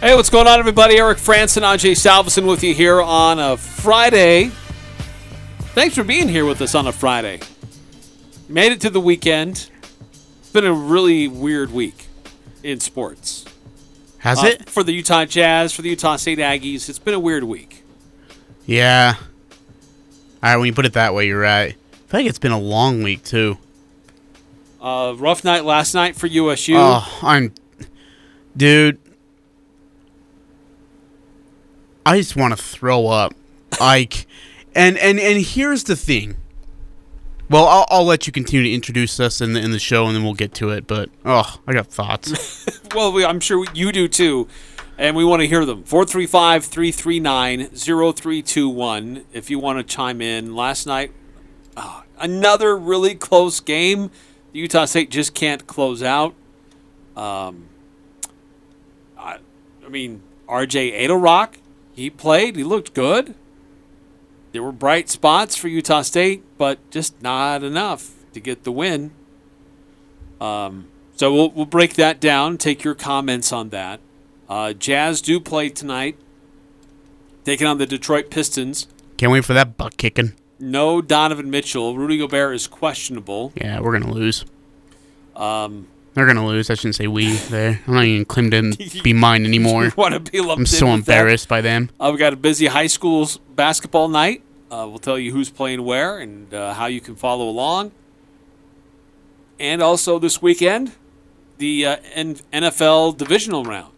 Hey, what's going on, everybody? Eric Frandsen, Ajay Salvesen with you here on a Friday. Thanks for being here with us on a Friday. Made it to the weekend. It's been a really weird week in sports. Has Uh, it? For the Utah Jazz, for the Utah State Aggies, it's been a weird week. Yeah. All right, when you put it that way, you're right. I feel like it's been a long week, too. Uh, rough night last night for USU. Oh, I'm. Dude. I just want to throw up. Like. And, and, and here's the thing. Well, I'll, I'll let you continue to introduce us in the in the show, and then we'll get to it. But oh, I got thoughts. Well, we, I'm sure you do too, and we want to hear them. 435 339 0321 if you want to chime in. Last night, uh, another really close game. Utah State just can't close out. Um, I, I mean, RJ Eytle-Rock, he played, he looked good. There were bright spots for Utah State, but just not enough to get the win. Um, so we'll, we'll break that down, take your comments on that. Uh, Jazz do play tonight, taking on the Detroit Pistons. Can't wait for that butt kicking. No Donovan Mitchell. Rudy Gobert is questionable. Yeah, we're gonna lose. Um, They're gonna lose. I shouldn't say we there. I'm not even claiming to be mine anymore. want to be lumped I'm so with that. embarrassed by them. Uh, we got a busy high school's basketball night. Uh, we'll tell you who's playing where and uh, how you can follow along. And also this weekend, the uh, N- NFL divisional rounds.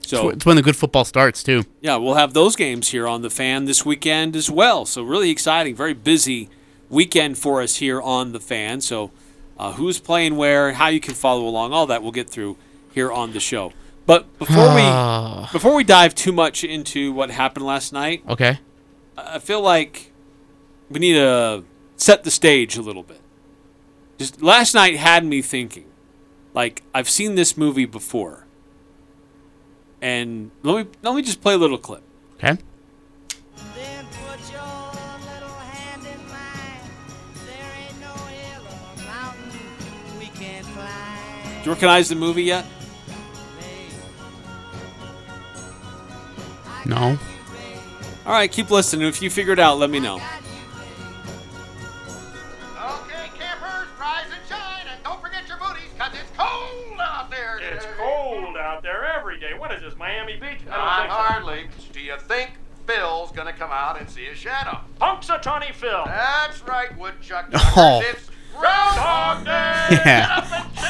So It's when the good football starts too. yeah, we'll have those games here on the fan this weekend as well. So really exciting, very busy weekend for us here on the fan. So uh, who's playing where, how you can follow along, all that we'll get through here on the show. But before we before we dive too much into what happened last night, Okay. I feel like we need to set the stage a little bit. Just last night had me thinking, like I've seen this movie before, and let me let me just play a little clip. Okay. You recognize the movie yet? No. All right, keep listening. If you figure it out, let me know. Okay, campers, rise and shine, and don't forget your booties, cause it's cold out there. It's cold out there every day. What is this, Miami Beach? I Not don't think so. hardly. Do you think Phil's gonna come out and see a shadow? Punxsutawney Phil. That's right, Woodchuck. Oh. It's Groundhog Day. Yeah.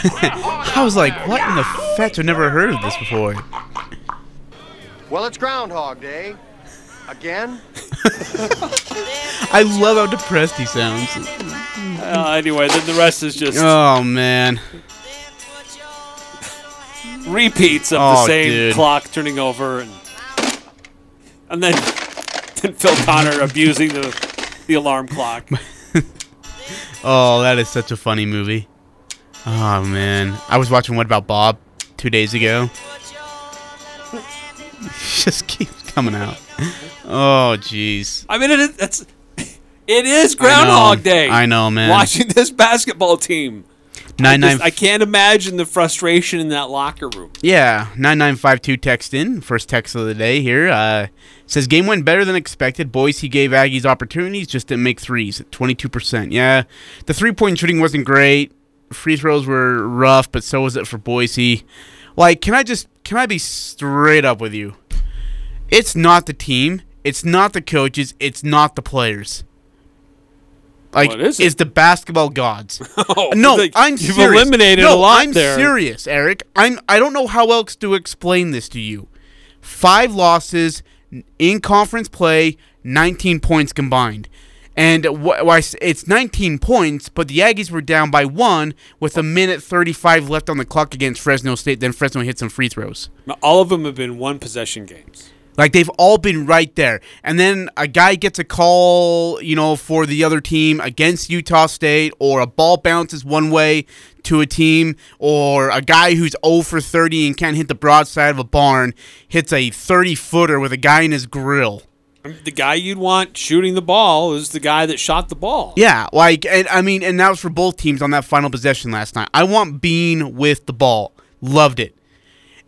Get up and sit down I was like, what in the fetch? I've never heard of this before. Well, it's Groundhog Day. Again? I love how depressed he sounds. Uh, anyway, then the rest is just Oh man. repeats of the Oh, same dude. clock turning over, and and then then Phil Connor abusing the the alarm clock. Oh, that is such a funny movie. Oh man. I was watching What About Bob two days ago. Just keeps coming out. Oh jeez. I mean, it is, it's it is I Groundhog know. Day. I know, man. Watching this basketball team. Nine Just- nine. I can't imagine the frustration in that locker room. Yeah, 9952 text in. First text of the day here. Uh, says game went better than expected. Boise gave Aggies opportunities, just didn't make threes 22%. Yeah, the three point shooting wasn't great. Free throws were rough, but so was it for Boise. Like, can I just, can I be straight up with you? It's not the team, it's not the coaches, it's not the players. Like, What is it? it's the basketball gods. Oh, uh, no, like, I'm you've serious. eliminated no, a lot I'm there. serious, Eric. I'm. I don't know how else to explain this to you. Five losses in conference play, 19 points combined, and why it's 19 points, but the Aggies were down by one with a minute 35 left on the clock against Fresno State. Then Fresno hit some free throws. All of them have been one possession games. Like they've all been right there. And then a guy gets a call, you know, for the other team against Utah State, or a ball bounces one way to a team, or a guy who's 0 for 30 and can't hit the broadside of a barn hits a 30 footer with a guy in his grill. I mean, the guy you'd want shooting the ball is the guy that shot the ball. Yeah, like, and I mean, and that was for both teams on that final possession last night. I want Bean with the ball. Loved it.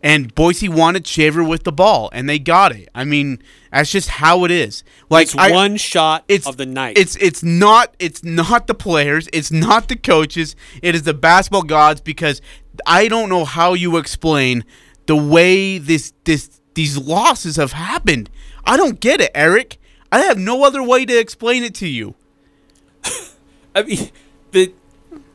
And Boise wanted Shaver with the ball, and they got it. I mean, that's just how it is. Like it's I, one shot it's of the night. It's it's not it's not the players, it's not the coaches, it is the basketball gods because I don't know how you explain the way this this these losses have happened. I don't get it, Eric. I have no other way to explain it to you. I mean, the,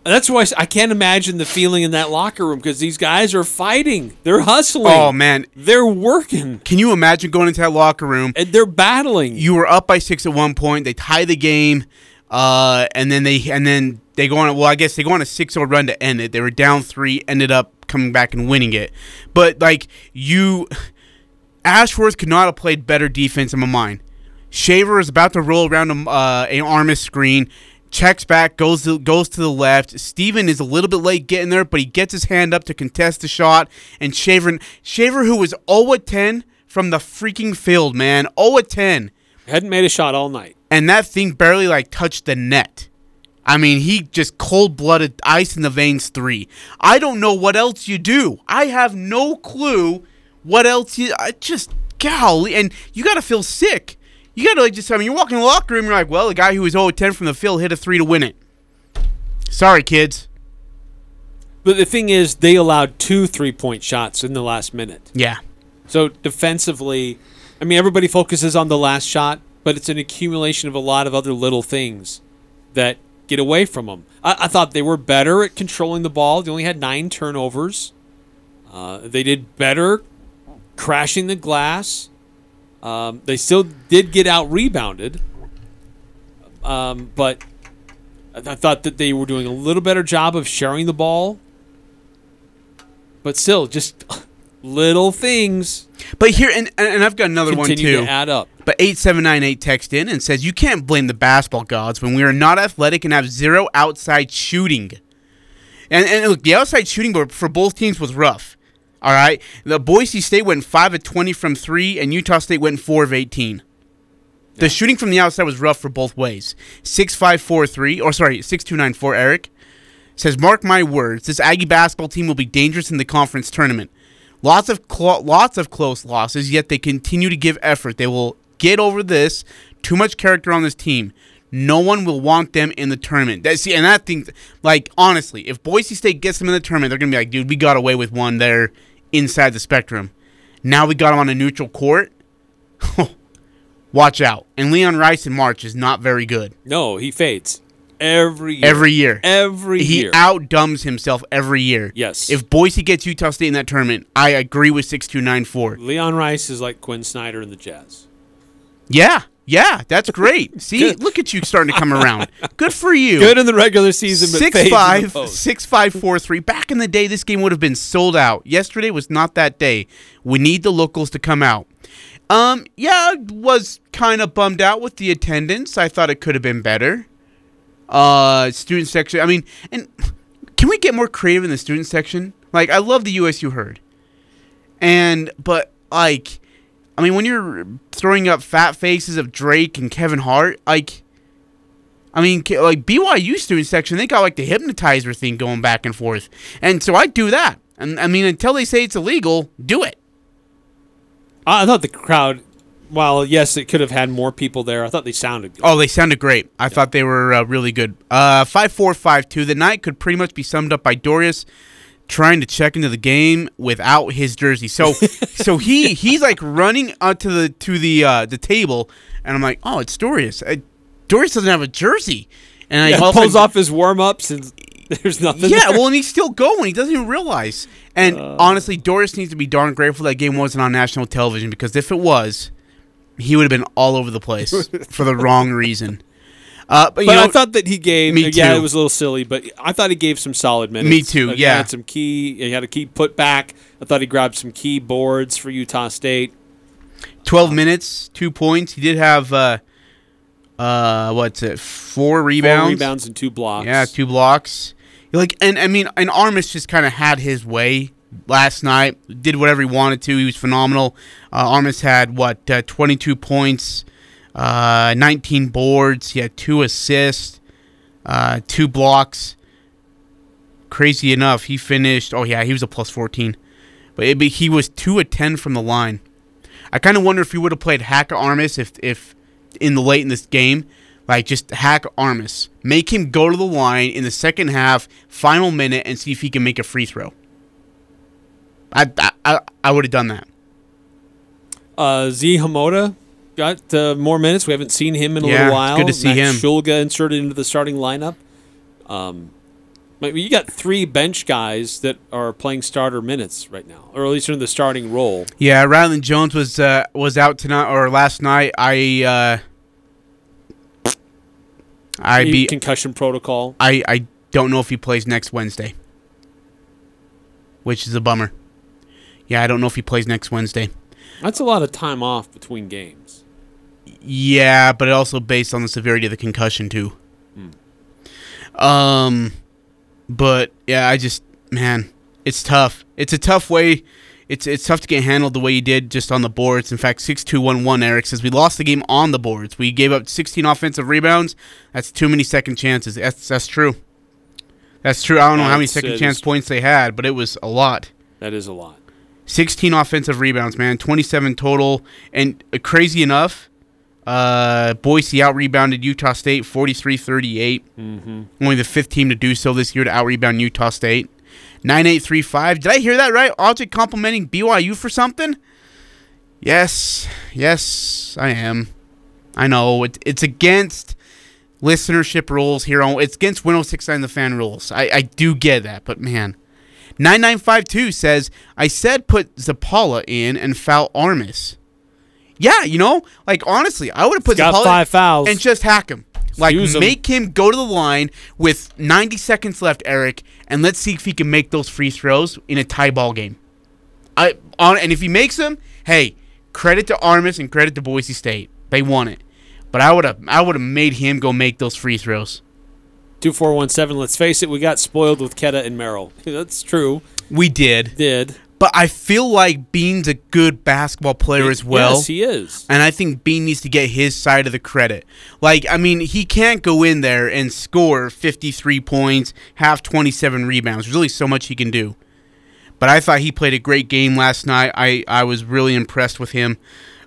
that's why I can't imagine the feeling in that locker room because these guys are fighting. They're hustling. Oh man, They're working can you imagine going into that locker room? and they're battling. You were up by six at one point. They tie the game, uh, and then they and then they go on. Well, I guess they go on a six-zero run to end it. They were down three, ended up coming back and winning it. But like you, Ashworth could not have played better defense in my mind. Shaver is about to roll around a, uh, an Armus screen, checks back, goes to, goes to the left. Steven is a little bit late getting there, but he gets his hand up to contest the shot. And Shaver, Shaver, who was 0 at 10 from the freaking field, man, 0 at 10, Hadn't made a shot all night. and that thing barely like touched the net. I mean, he just cold blooded ice in the veins three. I don't know what else you do. I have no clue what else you. I just golly, and you got to feel sick. You got to like just. I mean, you're walking in the locker room. And you're like, well, the guy who was 0 10 from the field hit a three to win it. Sorry, kids. But the thing is, they allowed two three point shots in the last minute. Yeah. So defensively, I mean, everybody focuses on the last shot, but it's an accumulation of a lot of other little things that get away from them. I, I thought they were better at controlling the ball. They only had nine turnovers. Uh, they did better crashing the glass. Um, they still did get out rebounded, um, but I, I thought that they were doing a little better job of sharing the ball. But still, just little things But here, and, and I've got another one too. to add up. But 8798 text in and says, You can't blame the basketball gods when we are not athletic and have zero outside shooting. And, and look, the outside shooting for both teams was rough. All right. The Boise State went 5 of 20 from 3, and Utah State went 4 of 18. The shooting from the outside was rough for both ways. 6543, or sorry, 6294, Eric says, Mark my words, this Aggie basketball team will be dangerous in the conference tournament. Lots of clo- lots of close losses, yet they continue to give effort. They will get over this. Too much character on this team. No one will want them in the tournament. That, see, and that thing, like honestly, if Boise State gets them in the tournament, they're gonna be like, dude, we got away with one there inside the spectrum. Now we got them on a neutral court. Watch out. And Leon Rice in March is not very good. No, he fades every year. Every year. Every he year. outdumbs himself every year. Yes. If Boise gets Utah State in that tournament, I agree with 6294. Leon Rice is like Quin Snyder in the Jazz. Yeah. Yeah, that's great. See, Good. look at you starting to come around. Good for you. Good in the regular season, but Six fades in the five, six five four three. Back in the day, this game would have been sold out. Yesterday was not that day. We need the locals to come out. Um, yeah, I was kind of bummed out with the attendance. I thought it could have been better. Uh, student section. I mean, and can we get more creative in the student section? Like, I love the USU herd, and but like, I mean, when you're throwing up fat faces of Drake and Kevin Hart, like. I mean, like BYU student section, they got like the hypnotizer thing going back and forth, and so I do that. And I mean, until they say it's illegal, do it. I thought the crowd, while yes, it could have had more people there. I thought they sounded good. Oh, they sounded great. I thought they were uh, really good. Uh, five four five two. The night could pretty much be summed up by Dorius trying to check into the game without his jersey. So, so he he's like running out to the to the uh, the table, and I'm like, oh, it's Dorius. Uh, Dorius doesn't have a jersey, and I Yeah, of a pulls off his warm ups and there's nothing. Yeah, there. well, and he's still going. He doesn't even realize. And Uh. honestly, Dorius needs to be darn grateful that game wasn't on national television because if it was, he would have been all over the place for the wrong reason. Uh, but you But know, I thought that he gave. Me Yeah, too. it was a little silly, but I thought he gave some solid minutes. Me too, Uh, he yeah. had some key. He had a key put back. I thought he grabbed some key boards for Utah State. 12 minutes, two points. He did have, uh, uh, what's it, four rebounds? Four rebounds and two blocks. Yeah, two blocks. Like, and I mean, and Armus just kind of had his way last night. Did whatever he wanted to. He was phenomenal. Uh, Armus had what, uh, 22 points, uh, 19 boards. He had two assists, uh, two blocks. Crazy enough, he finished. Oh yeah, he was a plus 14, but it, he was two of 10 from the line. I kind of wonder if he would have played Hack Armus if if in the late in this game, like just hack Armus, make him go to the line in the second half, final minute, and see if he can make a free throw. I, I, I would have done that. Uh, Z Hamoda got uh, more minutes. We haven't seen him in a Yeah, little it's while. good to see Max him. Shulga inserted into the starting lineup. Um, but you got three bench guys that are playing starter minutes right now, or at least in the starting role. Yeah, Rylan Jones was uh, was out tonight or last night. I uh, I be concussion protocol. I I don't know if he plays next Wednesday, which is a bummer. Yeah, I don't know if he plays next Wednesday. That's a lot of time off between games. Yeah, but also based on the severity of the concussion too. Um, but yeah, I just man, it's tough. It's a tough way. It's it's tough to get handled the way you did just on the boards. In fact, six two one one. Eric says we lost the game on the boards. We gave up sixteen offensive rebounds. That's too many second chances. That's that's true. That's true. I don't know how many second it chance points they had, but it was a lot. That is a lot. 16 offensive rebounds, man. 27 total. And uh, crazy enough, uh, Boise out rebounded Utah State 43 38. Mm-hmm. Only the fifth team to do so this year to out rebound Utah State. 9835. Did I hear that right? Object complimenting BYU for something? Yes. Yes, I am. I know. It, it's against listenership rules here on it's against 1069 the fan rules. I, I do get that, but man. 9952 says, I said put Zapala in and foul Armus. Yeah, you know, like honestly, I would have put He's got five fouls. and just hack him. Like Use him. make him go to the line with 90 seconds left, Eric, and let's see if he can make those free throws in a tie ball game. I on and if he makes them, hey, credit to Armus and credit to Boise State. They won it. But I would have I would have made him go make those free throws. Two four one seven. Let's face it, we got spoiled with Queta and Merrill. That's true. We did. Did But I feel like Bean's a good basketball player as well. Yes, he is. And I think Bean needs to get his side of the credit. Like, I mean, he can't go in there and score 53 points, have 27 rebounds. There's really so much he can do. But I thought he played a great game last night. I, I was really impressed with him.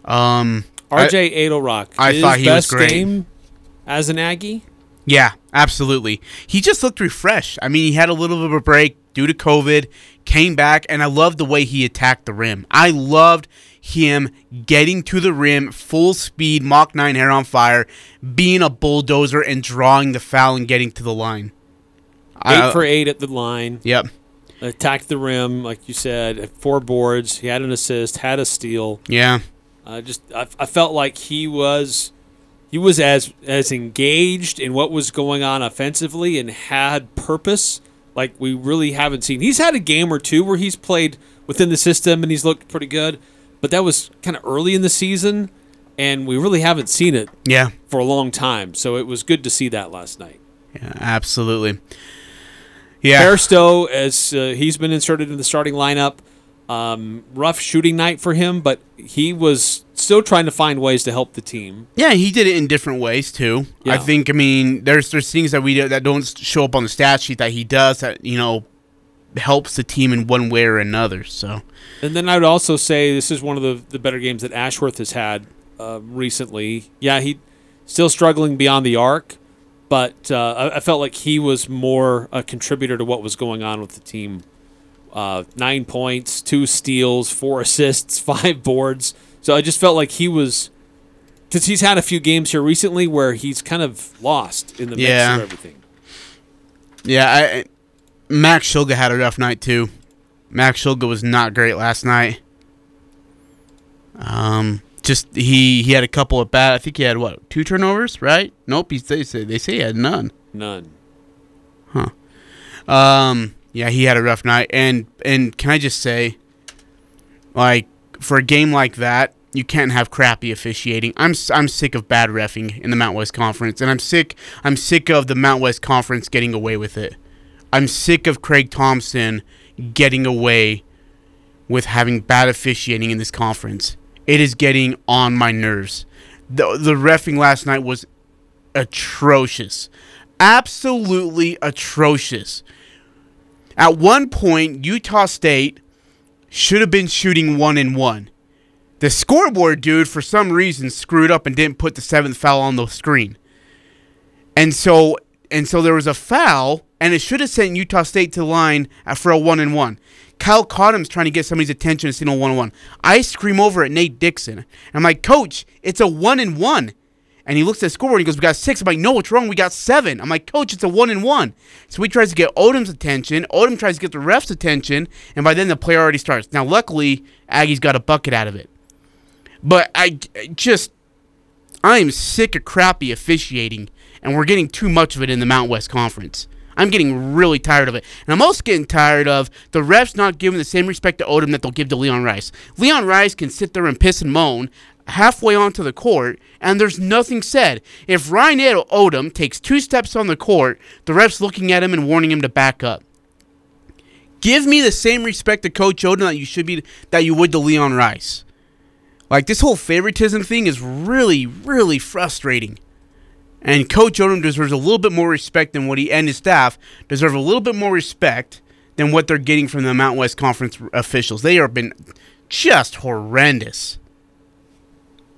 Um, RJ Eytle-Rock. I his thought he was best great. game as an Aggie. Yeah, absolutely. He just looked refreshed. I mean, he had a little bit of a break due to COVID, came back, and I loved the way he attacked the rim. I loved him getting to the rim, full speed, Mach 9 hair on fire, being a bulldozer and drawing the foul and getting to the line. Eight I- for eight at the line. Yep. Attacked the rim, like you said. Four boards. He had an assist. Had a steal. Yeah. I just I, I felt like he was he was as as engaged in what was going on offensively and had purpose like we really haven't seen. He's had a game or two where he's played within the system and he's looked pretty good, but that was kind of early in the season and we really haven't seen it Yeah. for a long time. So it was good to see that last night. Yeah, absolutely. Yeah. Bairstow, as uh, he's been inserted in the starting lineup, um, rough shooting night for him, but he was still trying to find ways to help the team. Yeah, he did it in different ways too. I think. I mean, there's there's things that we do, that don't show up on the stat sheet that he does that you know helps the team in one way or another. So And then I would also say this is one of the, the better games that Ashworth has had uh, recently. Yeah, he still struggling beyond the arc, but uh, I, I felt like he was more a contributor to what was going on with the team. Uh, nine points, two steals, four assists, five boards. So I just felt like he was because he's had a few games here recently where he's kind of lost in the mix Yeah. of everything. yeah, I, Max Shulga had a rough night too. Max Shulga was not great last night. Um, just he he had a couple of bad. I think he had what two turnovers, right? Nope. He, they say they say he had none. None. Huh. Um, yeah, he had a rough night, and and can I just say, like for a game like that, you can't have crappy officiating. I'm I'm sick of bad refing in the Mount West Conference, and I'm sick I'm sick of the Mount West Conference getting away with it. I'm sick of Craig Thompson getting away with having bad officiating in this conference. It is getting on my nerves. The the refing last night was atrocious. Absolutely atrocious. At one point, Utah State should have been shooting one and one. The scoreboard dude, for some reason, screwed up and didn't put the seventh foul on the screen. And so and so there was a foul, and it should have sent Utah State to the line for a one and one. Kyle Cottom's trying to get somebody's attention to signal one and one. I scream over at Nate Dixon. I'm like, Coach, it's a one and one. And he looks at the scoreboard and he goes, We got six. I'm like, No, what's wrong? We got seven. I'm like, Coach, it's a one and one. So he tries to get Odom's attention. Odom tries to get the ref's attention. And by then the play already starts. Now, luckily, Aggie's got a bucket out of it. But I I just, I am sick of crappy officiating. And we're getting too much of it in the Mount West Conference. I'm getting really tired of it. And I'm also getting tired of the refs not giving the same respect to Odom that they'll give to Leon Rice. Leon Rice can sit there and piss and moan halfway onto the court, and there's nothing said. If Ryan Odom takes two steps on the court, the ref's looking at him and warning him to back up. Give me the same respect to Coach Odom that you should be that you would to Leon Rice. Like this whole favoritism thing is really, really frustrating. And Coach Odom deserves a little bit more respect than what he and his staff deserve a little bit more respect than what they're getting from the Mountain West Conference officials. They have been just horrendous.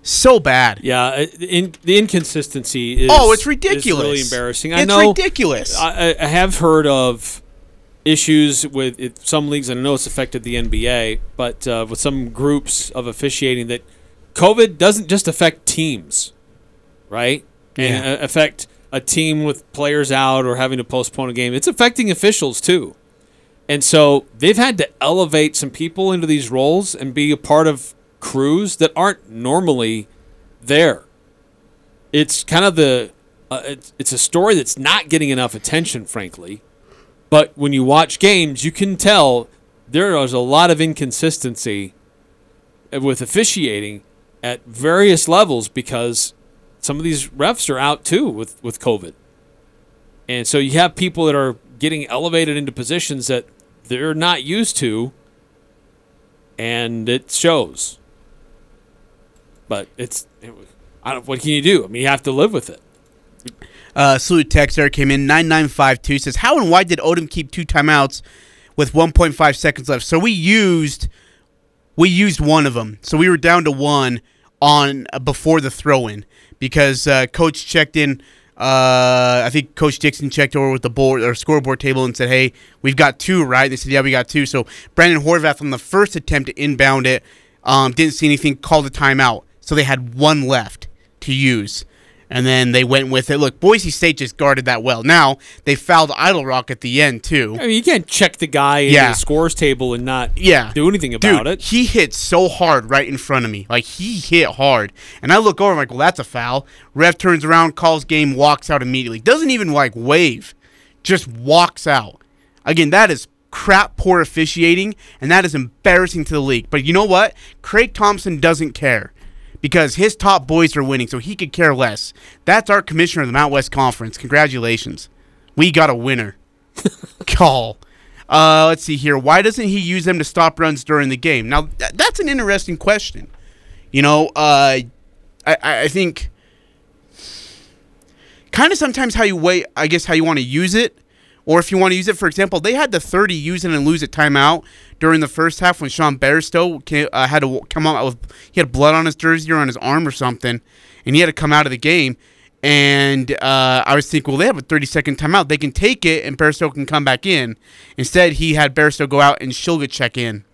So bad. Yeah, uh, the in, the inconsistency is Oh, it's ridiculous. really embarrassing. I It's know ridiculous. I, I- have heard of issues with it, some leagues, I know it's affected the NBA, but uh, with some groups of officiating that COVID doesn't just affect teams, right? And Yeah. uh, affect a team with players out or having to postpone a game. It's affecting officials too. And so they've had to elevate some people into these roles and be a part of crews that aren't normally there. It's kind of the uh, it's, it's a story that's not getting enough attention, frankly. But when you watch games, you can tell there is a lot of inconsistency with officiating at various levels because some of these refs are out too with, with COVID. And so you have people that are getting elevated into positions that they're not used to, and it shows. But it's, I don't, what can you do? I mean, you have to live with it. Uh, salute text there came in 9952 says how and why did Odom keep two timeouts with 1.5 seconds left? So we used we used one of them. So we were down to one on uh, before the throw in because uh, coach checked in. Uh, I think Coach Dixon checked over with the board or scoreboard table and said, "Hey, we've got two, right?" They said, "Yeah, we got two. So Brandon Horvath on the first attempt to inbound it um, didn't see anything, called a timeout. So they had one left to use. And then they went with it. Look, Boise State just guarded that well. Now they fouled Eytle-Rock at the end too. I mean, you can't check the guy in the scores table and not Yeah. do anything about Dude, it. He hit so hard right in front of me. Like he hit hard. And I look over, I'm like, well, that's a foul. Ref turns around, calls game, walks out immediately. Doesn't even like wave. Just walks out. Again, that is crap poor officiating, and that is embarrassing to the league. But you know what? Craig Thompson doesn't care. Because his top boys are winning, so he could care less. That's our commissioner of the Mount West Conference. Congratulations. We got a winner. Call. Uh, let's see here. Why doesn't he use them to stop runs during the game? Now, th- that's an interesting question. You know, uh, I, I think kind of sometimes how you wait, I guess how you want to use it, or if you want to use it, for example, they had the 30 use it and lose it timeout during the first half when Sean Bairstow came, uh, had to come out with he had blood on his jersey or on his arm or something, and he had to come out of the game. And uh, I was thinking, well, they have a 30 second timeout. They can take it, and Bairstow can come back in. Instead, he had Bairstow go out and Shulga check in,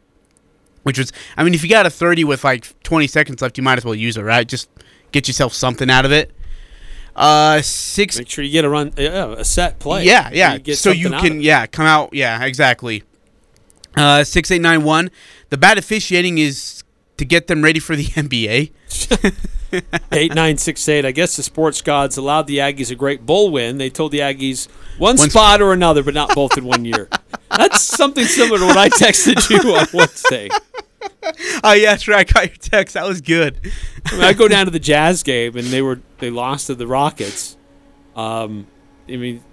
which was, I mean, if you got a 30 with like 20 seconds left, you might as well use it, right? Just get yourself something out of it. Uh, six. Make sure you get a run, yeah, a set play. Yeah, yeah. so you can, yeah, come out. Yeah, exactly. Uh, six eight nine one. The bad officiating is to get them ready for the NBA. Eight nine six eight. I guess the sports gods allowed the Aggies a great bowl win. They told the Aggies one, One spot or another, but not both in one year. That's something similar to what I texted you on Wednesday. Oh yeah, that's right. I got your text. That was good. I, mean, I go down to the Jazz game and they were they lost to the Rockets. Um, I mean,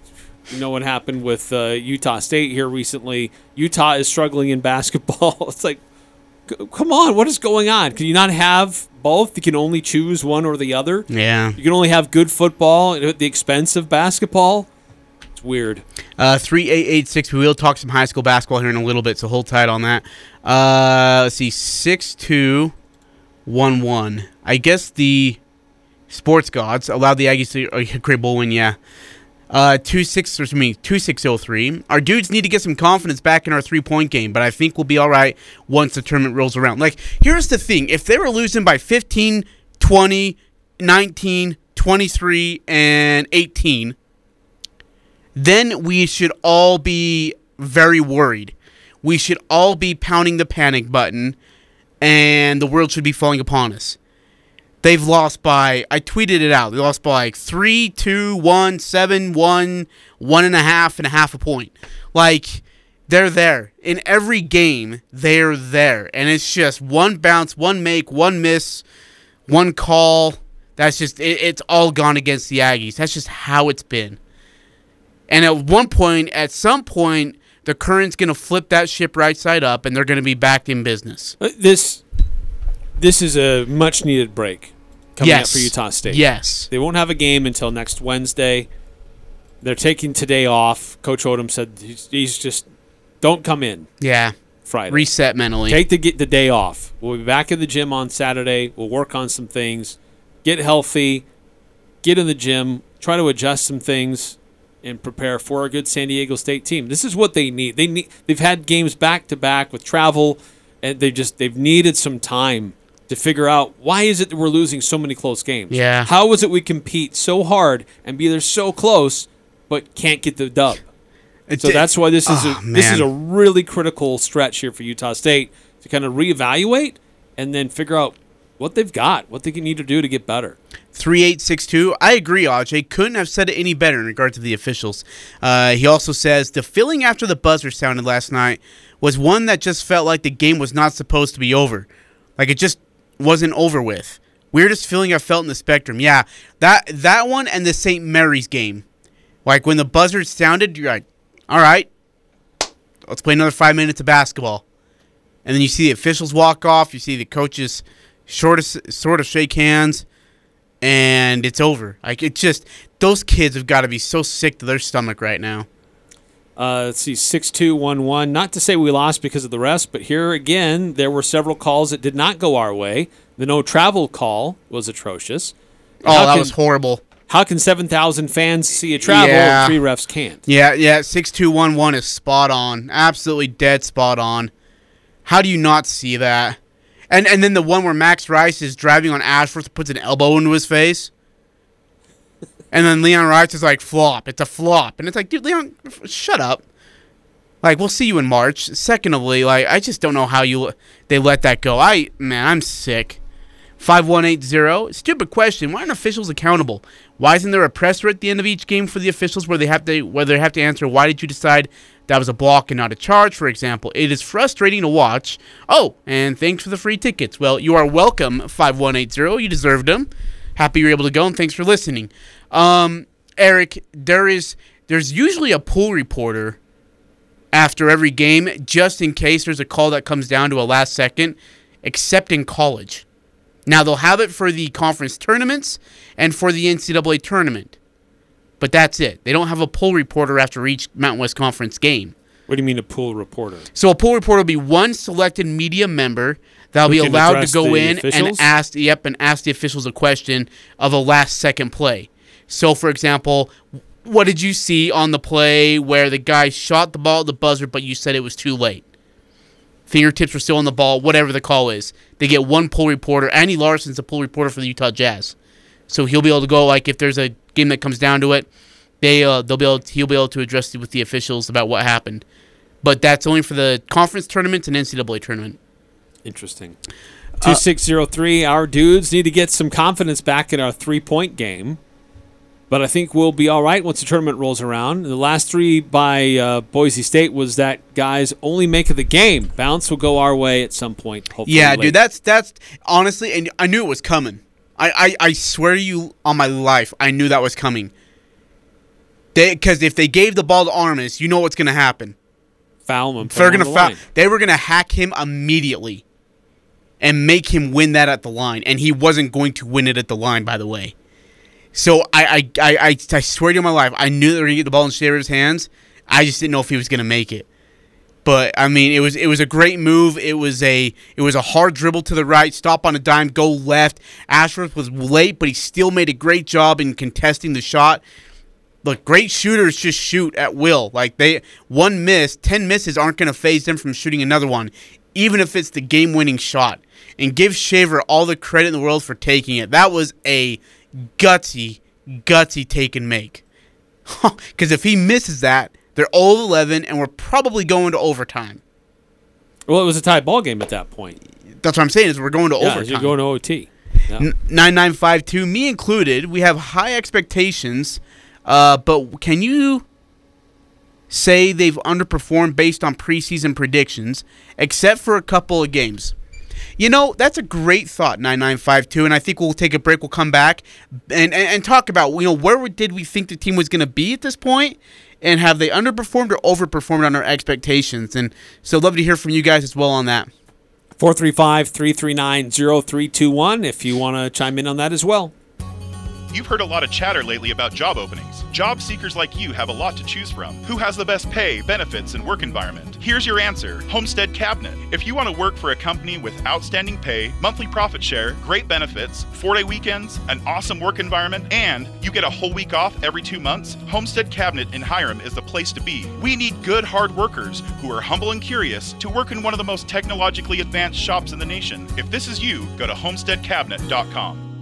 you know what happened with uh, Utah State here recently? Utah is struggling in basketball. it's like, c- come on, what is going on? Can you not have both? You can only choose one or the other. Yeah. You can only have good football at the expense of basketball. Weird. Uh, three eight eight six. We will talk some high school basketball here in a little bit, so hold tight on that. Uh, let's see, six two one one. I guess the sports gods allowed the Aggies to uh, great bowl win. Yeah. Uh, two six or me two six oh three. Our dudes need to get some confidence back in our three point game, but I think we'll be all right once the tournament rolls around. Like, here's the thing: if they were losing by 15, 20, 19, 23, and 18, then we should all be very worried. We should all be pounding the panic button, and the world should be falling upon us. They've lost by, I tweeted it out, they lost by like 3, 2, 1, 7, 1, 1 and a half, and a half a point. Like, they're there. In every game, they're there. And it's just one bounce, one make, one miss, one call. That's just, it, it's all gone against the Aggies. That's just how it's been. And at one point, at some point, the current's going to flip that ship right side up, and they're going to be back in business. Uh, This this is a much needed break coming Yes. up for Utah State. Yes. They won't have a game until next Wednesday. They're taking today off. Coach Odom said he's, he's just don't come in Yeah. Friday. Reset mentally. Take the get the day off. We'll be back in the gym on Saturday. We'll work on some things, get healthy, get in the gym, try to adjust some things, and prepare for a good San Diego State team. This is what they need. They need. They've had games back to back with travel, and they just they've needed some time to figure out why is it that we're losing so many close games. Yeah. How is it we compete so hard and be there so close, but can't get the dub? So that's why this is Oh, a, this is a really critical stretch here for Utah State to kind of reevaluate and then figure out what they've got, what they need to do to get better. 3862. I agree, Aj. Couldn't have said it any better in regard to the officials. Uh, he also says the feeling after the buzzer sounded last night was one that just felt like the game was not supposed to be over. Like it just wasn't over with. Weirdest feeling I felt in the spectrum. Yeah, that that one and the St. Mary's game. Like when the buzzer sounded, you're like, all right, let's play another five minutes of basketball. And then you see the officials walk off. You see the coaches sort of sort of shake hands and it's over. Like it just those kids have got to be so sick to their stomach right now. Uh, let's see, 6211. Not to say we lost because of the rest, but here again, there were several calls that did not go our way. The no travel call was atrocious. Oh, How that can- was horrible. How can 7,000 fans see a travel Yeah. and three refs can't? Yeah, yeah, six two one one is spot on. Absolutely dead spot on. How do you not see that? And and then the one where Max Rice is driving on Ashworth puts an elbow into his face. And then Leon Rice is like flop. It's a flop. And it's like, dude, Leon, shut up. Like we'll see you in March. Secondly, like I just don't know how you they let that go. I man, I'm sick. 5180. Stupid question. Why aren't officials accountable? Why isn't there a presser at the end of each game for the officials where they have to where they have to answer why did you decide that was a block and not a charge, for example? It is frustrating to watch. Oh, and thanks for the free tickets. Well, you are welcome, 5180. You deserved them. Happy you're able to go and thanks for listening. Um, Eric, there is there's usually a pool reporter after every game just in case there's a call that comes down to a last second, except in college. Now they'll have it for the conference tournaments and for the NCAA tournament, but that's it. They don't have a poll reporter after each Mountain West Conference game. What do you mean a pool reporter? So a poll reporter will be one selected media member that'll Who be allowed to go in officials? and ask yep and ask the officials a question of a last second play. So for example, what did you see on the play where the guy shot the ball at the buzzer but you said it was too late? Fingertips were still on the ball, whatever the call is. They get one poll reporter. Andy Larsen's a poll reporter for the Utah Jazz. So he'll be able to go like if there's a game that comes down to it, they uh, they'll be able he'll be able to address it with the officials about what happened. But that's only for the conference tournament and NCAA tournament. Interesting. Two six zero three. Our dudes need to get some confidence back in our three point game, but I think we'll be all right once the tournament rolls around. The last three by uh, Boise State was that guys only make of the game. Bounce will go our way at some point. Hopefully, Yeah, late. dude, that's that's honestly, and I knew it was coming. I, I, I swear to you on my life, I knew that was coming. They because if they gave the ball to Armus, you know what's gonna happen. foul him. They're gonna the foul. line. They were gonna hack him immediately, and make him win that at the line, and he wasn't going to win it at the line. By the way, so I I I, I, I swear to you on my life, I knew they were gonna get the ball in Shaver's hands. I just didn't know if he was gonna make it. But I mean, it was it was a great move. It was a it was a hard dribble to the right, stop on a dime, go left. Ashworth was late, but he still made a great job in contesting the shot. Look, great shooters just shoot at will. Like they one miss, ten misses aren't going to phase them from shooting another one, even if it's the game-winning shot. And give Shaver all the credit in the world for taking it. That was a gutsy, gutsy take and make. Because if he misses that, they're all 11, and we're probably going to overtime. Well, it was a tie ball game at that point. That's what I'm saying is we're going to Yeah, overtime. you're going to OT. Yeah. N- 9952, me included, we have high expectations, uh, but can you say they've underperformed based on preseason predictions, except for a couple of games? You know, that's a great thought, 9952, and I think we'll take a break. We'll come back and, and, and talk about, you know, where did we think the team was going to be at this point, and have they underperformed or overperformed on our expectations? And so, love to hear from you guys as well on that. 435 339 0321 if you want to chime in on that as well. You've heard a lot of chatter lately about job openings. Job seekers like you have a lot to choose from. Who has the best pay, benefits, and work environment? Here's your answer Homestead Cabinet. If you want to work for a company with outstanding pay, monthly profit share, great benefits, four day weekends, an awesome work environment, and you get a whole week off every two months, Homestead Cabinet in Hyrum is the place to be. We need good, hard workers who are humble and curious to work in one of the most technologically advanced shops in the nation. If this is you, go to homesteadcabinet.com.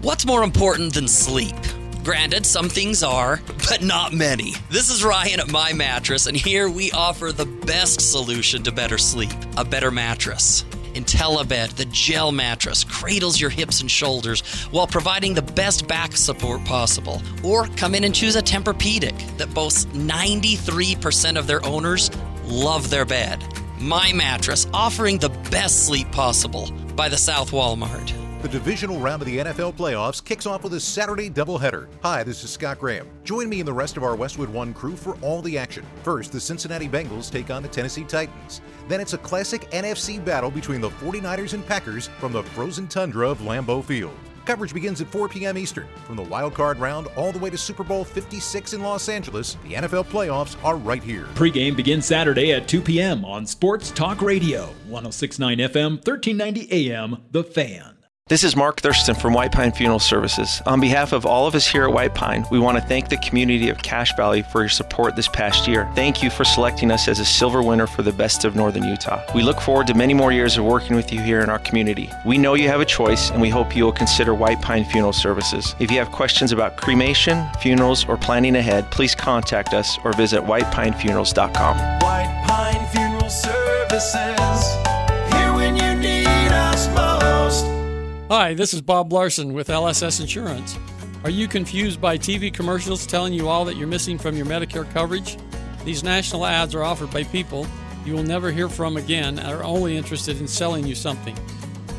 What's more important than sleep? Granted, some things are, but not many. This is Ryan at My Mattress, and here we offer the best solution to better sleep a better mattress. IntelliBed, the gel mattress, cradles your hips and shoulders while providing the best back support possible. Or come in and choose a Tempur-Pedic that boasts 93% of their owners love their bed. My Mattress, offering the best sleep possible by the South Walmart. The divisional round of the NFL playoffs kicks off with a Saturday doubleheader. Hi, this is Scott Graham. Join me and the rest of our Westwood One crew for all the action. First, the Cincinnati Bengals take on the Tennessee Titans. Then it's a classic NFC battle between the 49ers and Packers from the frozen tundra of Lambeau Field. Coverage begins at 4 p.m. Eastern. From the wild card round all the way to Super Bowl 56 in Los Angeles, the NFL playoffs are right here. Pregame begins Saturday at 2 p.m. on Sports Talk Radio, 1069 FM, 1390 AM, The Fan. This is Mark Thurston from White Pine Funeral Services. On behalf of all of us here at White Pine, we want to thank the community of Cache Valley for your support this past year. Thank you for selecting us as a silver winner for the best of Northern Utah. We look forward to many more years of working with you here in our community. We know you have a choice, and we hope you will consider White Pine Funeral Services. If you have questions about cremation, funerals, or planning ahead, please contact us or visit whitepinefunerals.com. White Pine Funeral Services. Hi, this is Bob Larson with LSS Insurance. Are you confused by TV commercials telling you all that you're missing from your Medicare coverage? These national ads are offered by people you will never hear from again and are only interested in selling you something.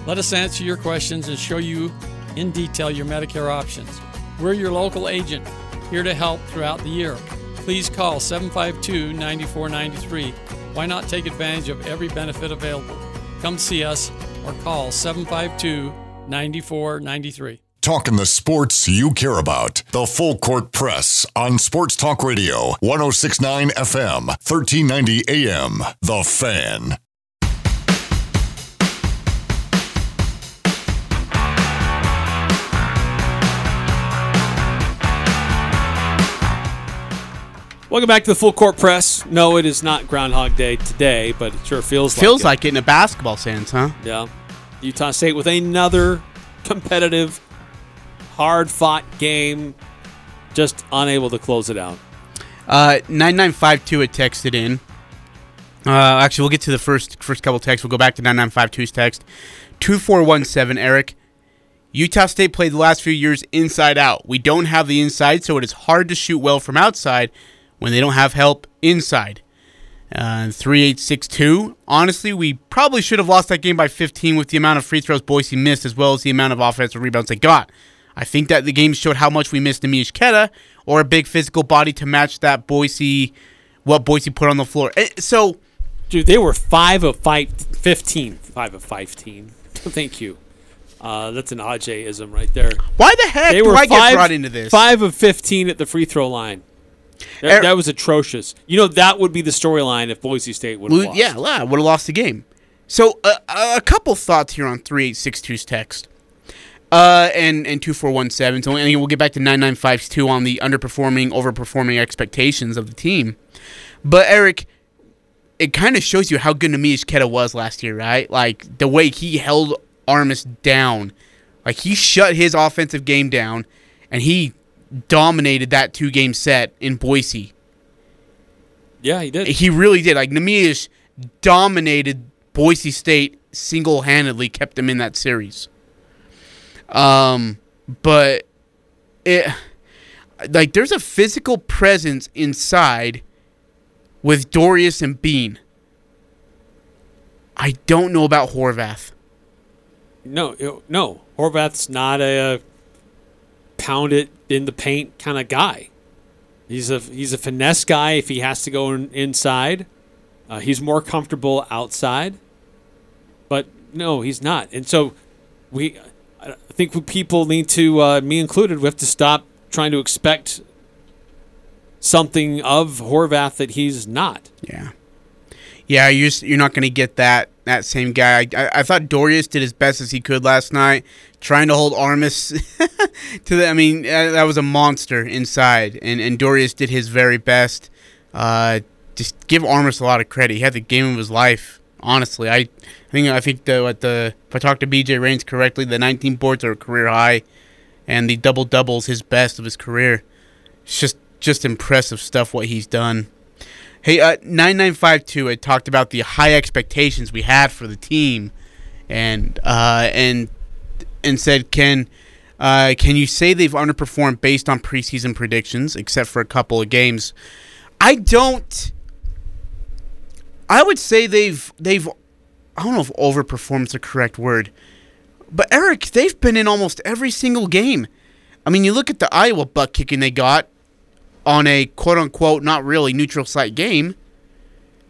Let us answer your questions and show you in detail your Medicare options. We're your local agent, here to help throughout the year. Please call 752 9493. Why not take advantage of every benefit available? Come see us or call 752 9493. Talking the sports you care about. The Full Court Press on Sports Talk Radio, 1069 FM, 1390 AM. The Fan. Welcome back to the Full Court Press. No, it is not Groundhog Day today, but it sure feels like Feels it. like it in a basketball sense, huh? Yeah. Utah State with another competitive, hard fought game, just unable to close it out. Uh, 9952 had texted in. Uh, actually, we'll get to the first first couple texts. We'll go back to 9952's text. 2417, Eric. Utah State played the last few years inside out. We don't have the inside, so it is hard to shoot well from outside when they don't have help inside. Uh, 3862. Honestly, we probably should have lost that game by 15 with the amount of free throws Boise missed, as well as the amount of offensive rebounds they got. I think that the game showed how much we missed Neemias Queta or a big physical body to match that Boise, what Boise put on the floor. Eh, So, Dude, they were 5 of five, 15. 5 of 15. Thank you. Uh, that's an Ajay-ism right there. Why the heck they were I get brought into this? 5 of 15 at the free throw line. That, Er- that was atrocious. You know, that would be the storyline if Boise State would have. Yeah, yeah, would have lost the game. So uh, a couple thoughts here on 3862's text. Uh, and, and 2417. So and we'll get back to 9952 on the underperforming, overperforming expectations of the team. But Eric, it kind of shows you how good Neemias Queta was last year, right? Like the way he held Armus down. Like he shut his offensive game down and he dominated that two game set in Boise. Yeah, he did. He really did. Like Neemias dominated Boise State single handedly, kept them in that series. Um, but it like there's a physical presence inside with Dorius and Bean. I don't know about Horvath. No, no. Horvath's not a pound it in the paint kind of guy. He's a he's a finesse guy if he has to go in, inside. Uh, he's more comfortable outside. But no, he's not. And so we I think people need to uh, me included we have to stop trying to expect something of Horvath that he's not. Yeah. Yeah, you're you're not going to get that that same guy. I, I, thought Dorius did as best as he could last night, trying to hold Armus to the. I mean, uh, that was a monster inside, and and Dorius did his very best. Uh, just give Armus a lot of credit. He had the game of his life. Honestly, I, I think I think the what the if I talk to BJ Rains correctly, the 19 boards are a career high, and the double doubles his best of his career. It's just just impressive stuff what he's done. Hey, uh, 9952 had talked about the high expectations we have for the team, and uh, and and said, can uh, can you say they've underperformed based on preseason predictions, except for a couple of games? I don't. I would say they've they've. I don't know if overperformed is the correct word, but Eric, they've been in almost every single game. I mean, you look at the Iowa butt kicking they got on a quote unquote not really neutral site game.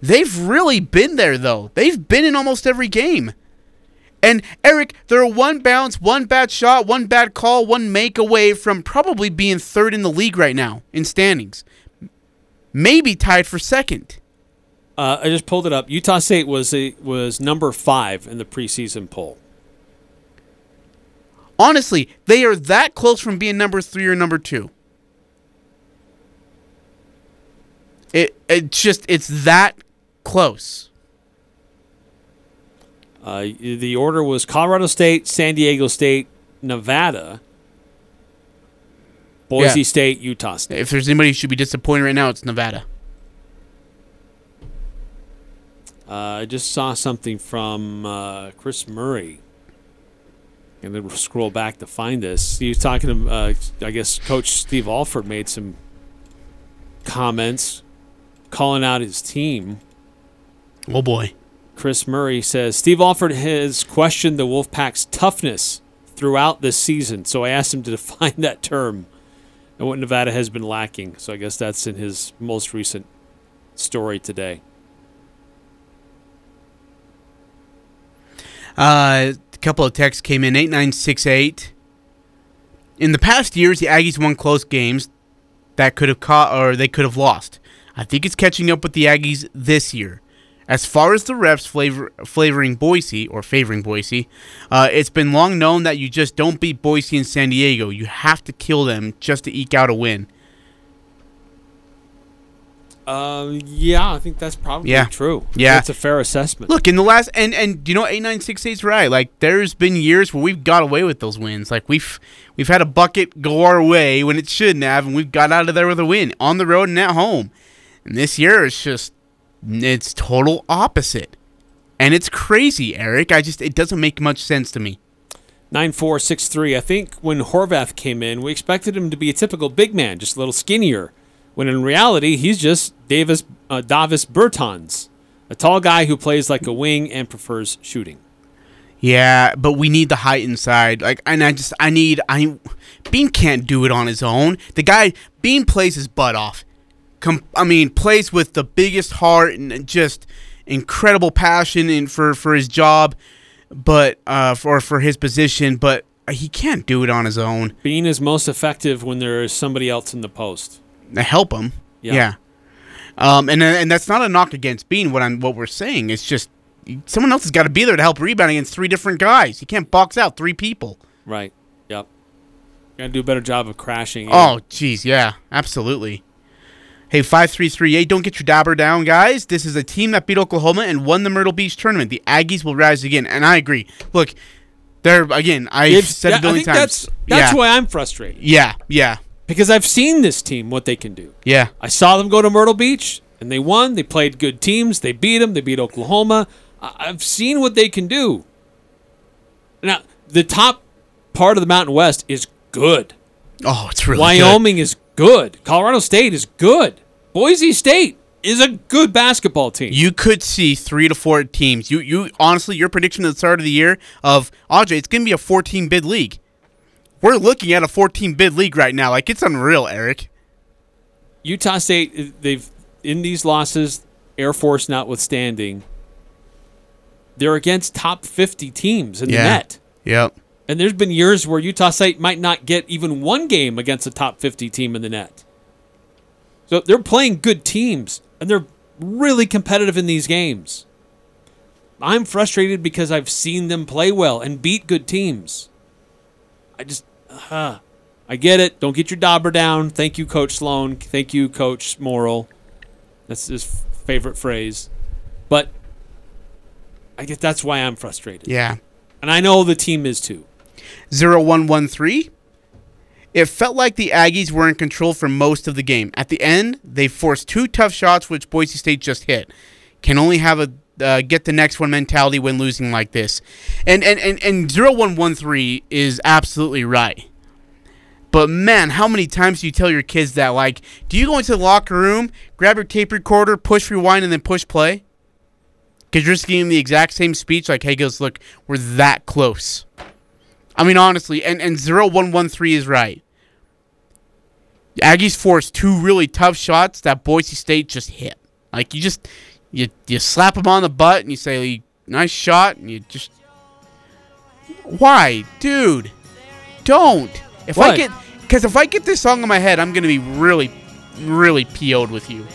They've really been there though. They've been in almost every game. And Eric, they're one bounce, one bad shot, one bad call, one make away from probably being third in the league right now in standings. Maybe tied for second. Uh, I just pulled it up. Utah State was a, was number five in the preseason poll. Honestly, they are that close from being number three or number two. It it's just it's that close. Uh, the order was Colorado State, San Diego State, Nevada, Boise Yeah. State, Utah State. If there's anybody who should be disappointed right now, it's Nevada. Uh, I just saw something from uh, Chris Murray. And then we'll scroll back to find this. He was talking to, uh, I guess, Coach Steve Alford made some comments calling out his team. Oh boy. Chris Murray says Steve Alford has questioned the Wolfpack's toughness throughout this season. So I asked him to define that term and what Nevada has been lacking. So I guess that's in his most recent story today. Uh, a couple of texts came in 8968. In the past years, the Aggies won close games that could have caught or they could have lost. I think it's catching up with the Aggies this year. As far as the refs flavor, flavoring Boise or favoring Boise, uh, it's been long known that you just don't beat Boise and San Diego. You have to kill them just to eke out a win. Uh, yeah, I think that's probably Yeah. true. Yeah. it's a fair assessment. Look, in the last and and you know eight nine six eight's right. Like there's been years where we've got away with those wins. Like we've we've had a bucket go our way when it shouldn't have, and we've got out of there with a win on the road and at home. And this year it's just it's total opposite, and it's crazy, Eric. I just it doesn't make much sense to me. 9463. I think when Horvath came in, we expected him to be a typical big man, just a little skinnier. When in reality, he's just Davis uh, Davis Bertans, a tall guy who plays like a wing and prefers shooting. Yeah, but we need the height inside. Like, and I just I need I Bean can't do it on his own. The guy Bean plays his butt off. Com- I mean, plays with the biggest heart and just incredible passion in for for his job, but uh for for his position. But he can't do it on his own. Bean is most effective when there is somebody else in the post. To help him, Yeah. yeah. Um, and and that's not a knock against Bean. What I'm what we're saying is just someone else has got to be there to help rebound against three different guys. You can't box out three people. Right. Yep. Gotta do a better job of crashing. Oh, jeez, yeah, absolutely. Hey, five three three eight. Don't get your dabber down, guys. This is a team that beat Oklahoma and won the Myrtle Beach tournament. The Aggies will rise again, and I agree. Look, they're again. I've If- said it a billion I think times. That's, that's yeah. why I'm frustrated. Yeah, yeah, Because I've seen this team, what they can do. yeah. I saw them go to Myrtle Beach, and they won. They played good teams. They beat them. They beat Oklahoma. I've seen what they can do. Now, the top part of the Mountain West is good. Oh, it's really good. Wyoming is good. Colorado State is good. Boise State is a good basketball team. You could see three to four teams. You, you honestly, your prediction at the start of the year of Audrey, it's going to be a 14 bid league. We're looking at a 14 bid league right now. Like it's unreal, Eric. Utah State, they've in these losses, Air Force notwithstanding, they're against top 50 teams in Yeah. the net. Yep. And there's been years where Utah State might not get even one game against a top 50 team in the net. So they're playing good teams, and they're really competitive in these games. I'm frustrated because I've seen them play well and beat good teams. I just, uh, I get it. Don't get your dauber down. Thank you, Coach Sloan. Thank you, Coach Morrill. That's his favorite phrase. But I guess that's why I'm frustrated. Yeah. And I know the team is too. 0113. It felt like the Aggies were in control for most of the game. At the end, they forced two tough shots, which Boise State just hit. Can only have a uh, get the next one mentality when losing like this. And and, and, and 0113 is absolutely right. But man, how many times do you tell your kids that? Like, do you go into the locker room, grab your tape recorder, push rewind, and then push play? Because you're just giving the exact same speech. Like, hey, guys, look, we're that close. I mean, honestly, and, and 0113 is right. The Aggies forced two really tough shots that Boise State just hit. Like, you just, you, you slap them on the butt and you say, nice shot, and you just. Why? Dude, don't. If I get. Because if I get this song in my head, I'm going to be really, really PO'd with you.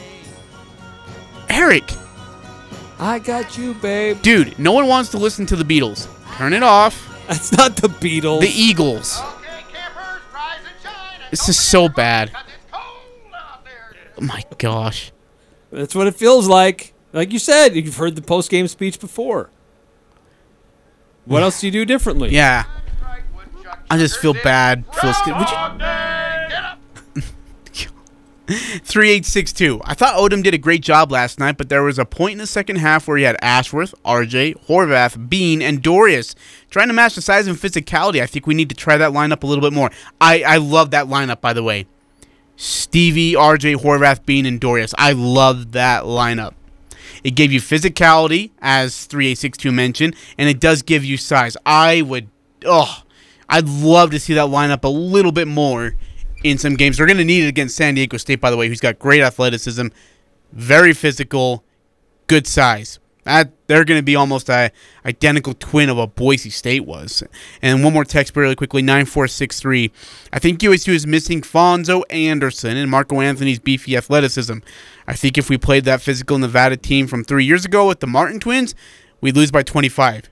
Eric, I got you, babe. dude, no one wants to listen to the Beatles. Turn it off. That's not the Beatles. The Eagles. This is so bad. Oh my gosh. That's what it feels like. Like you said, you've heard the post game speech before. What else do you do differently? Yeah. I just feel bad. Feel scared. Would you? 3862. I thought Odom did a great job last night, but there was a point in the second half where he had Ashworth, RJ, Horvath, Bean, and Dorius trying to match the size and physicality. I think we need to try that lineup a little bit more. I, I love that lineup, by the way. Stevie, RJ, Horvath, Bean, and Dorius. I love that lineup. It gave you physicality, as 3862 mentioned, and it does give you size. I would, oh, I'd love to see that lineup a little bit more in some games. They're going to need it against San Diego State, by the way, who's got great athleticism, very physical, good size. That they're going to be almost a identical twin of what Boise State was. And one more text really quickly, nine four six three. I think USU is missing Fonzo Anderson and Marco Anthony's beefy athleticism. I think if we played that physical Nevada team from three years ago with the Martin twins, we'd lose by twenty five.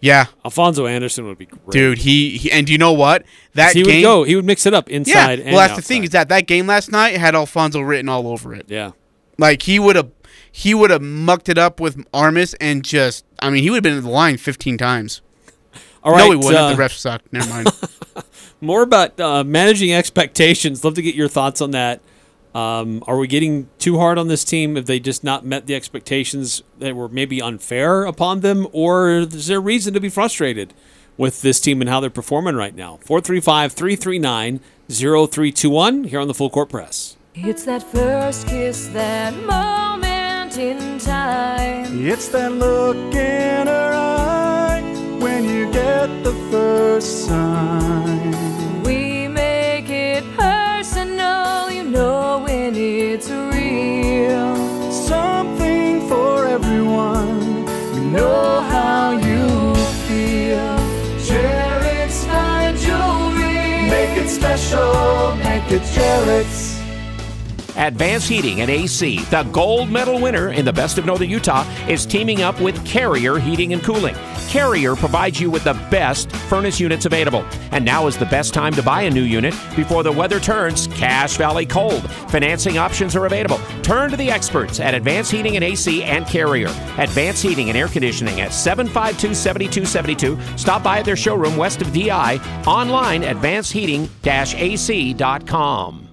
Yeah, Alfonso Anderson would be great. dude. He, he and you know what? That he game, would go. He would mix it up yeah. inside. and well, that's the thing is that that game last night had Alfonso written all over it. Yeah. Like he would have, he would have mucked it up with Armus and just, I mean, he would have been in the line fifteen times. All No, right, he wouldn't. uh, the refs suck. Never mind. More about uh, managing expectations. Love to get your thoughts on that. Um, are we getting too hard on this team? Have they just not met the expectations that were maybe unfair upon them? Or is there reason to be frustrated with this team and how they're performing right now? 435 339 0321 here on the Full Court Press. It's that first kiss, that moment in time. It's that look in her eye when you get the first sign. Know how you feel. Jared's fine jewelry. Make it special. Make it Jared's. Advance Heating and AC, the gold medal winner in the Best of Northern Utah, is teaming up with Carrier Heating and Cooling. Carrier provides you with the best furnace units available. And now is the best time to buy a new unit before the weather turns Cache Valley cold. Financing options are available. Turn to the experts at Advance Heating and AC and Carrier. Advance Heating and Air Conditioning at 752 7272. Stop by at their showroom west of DI. Online, advanceheating-ac.com.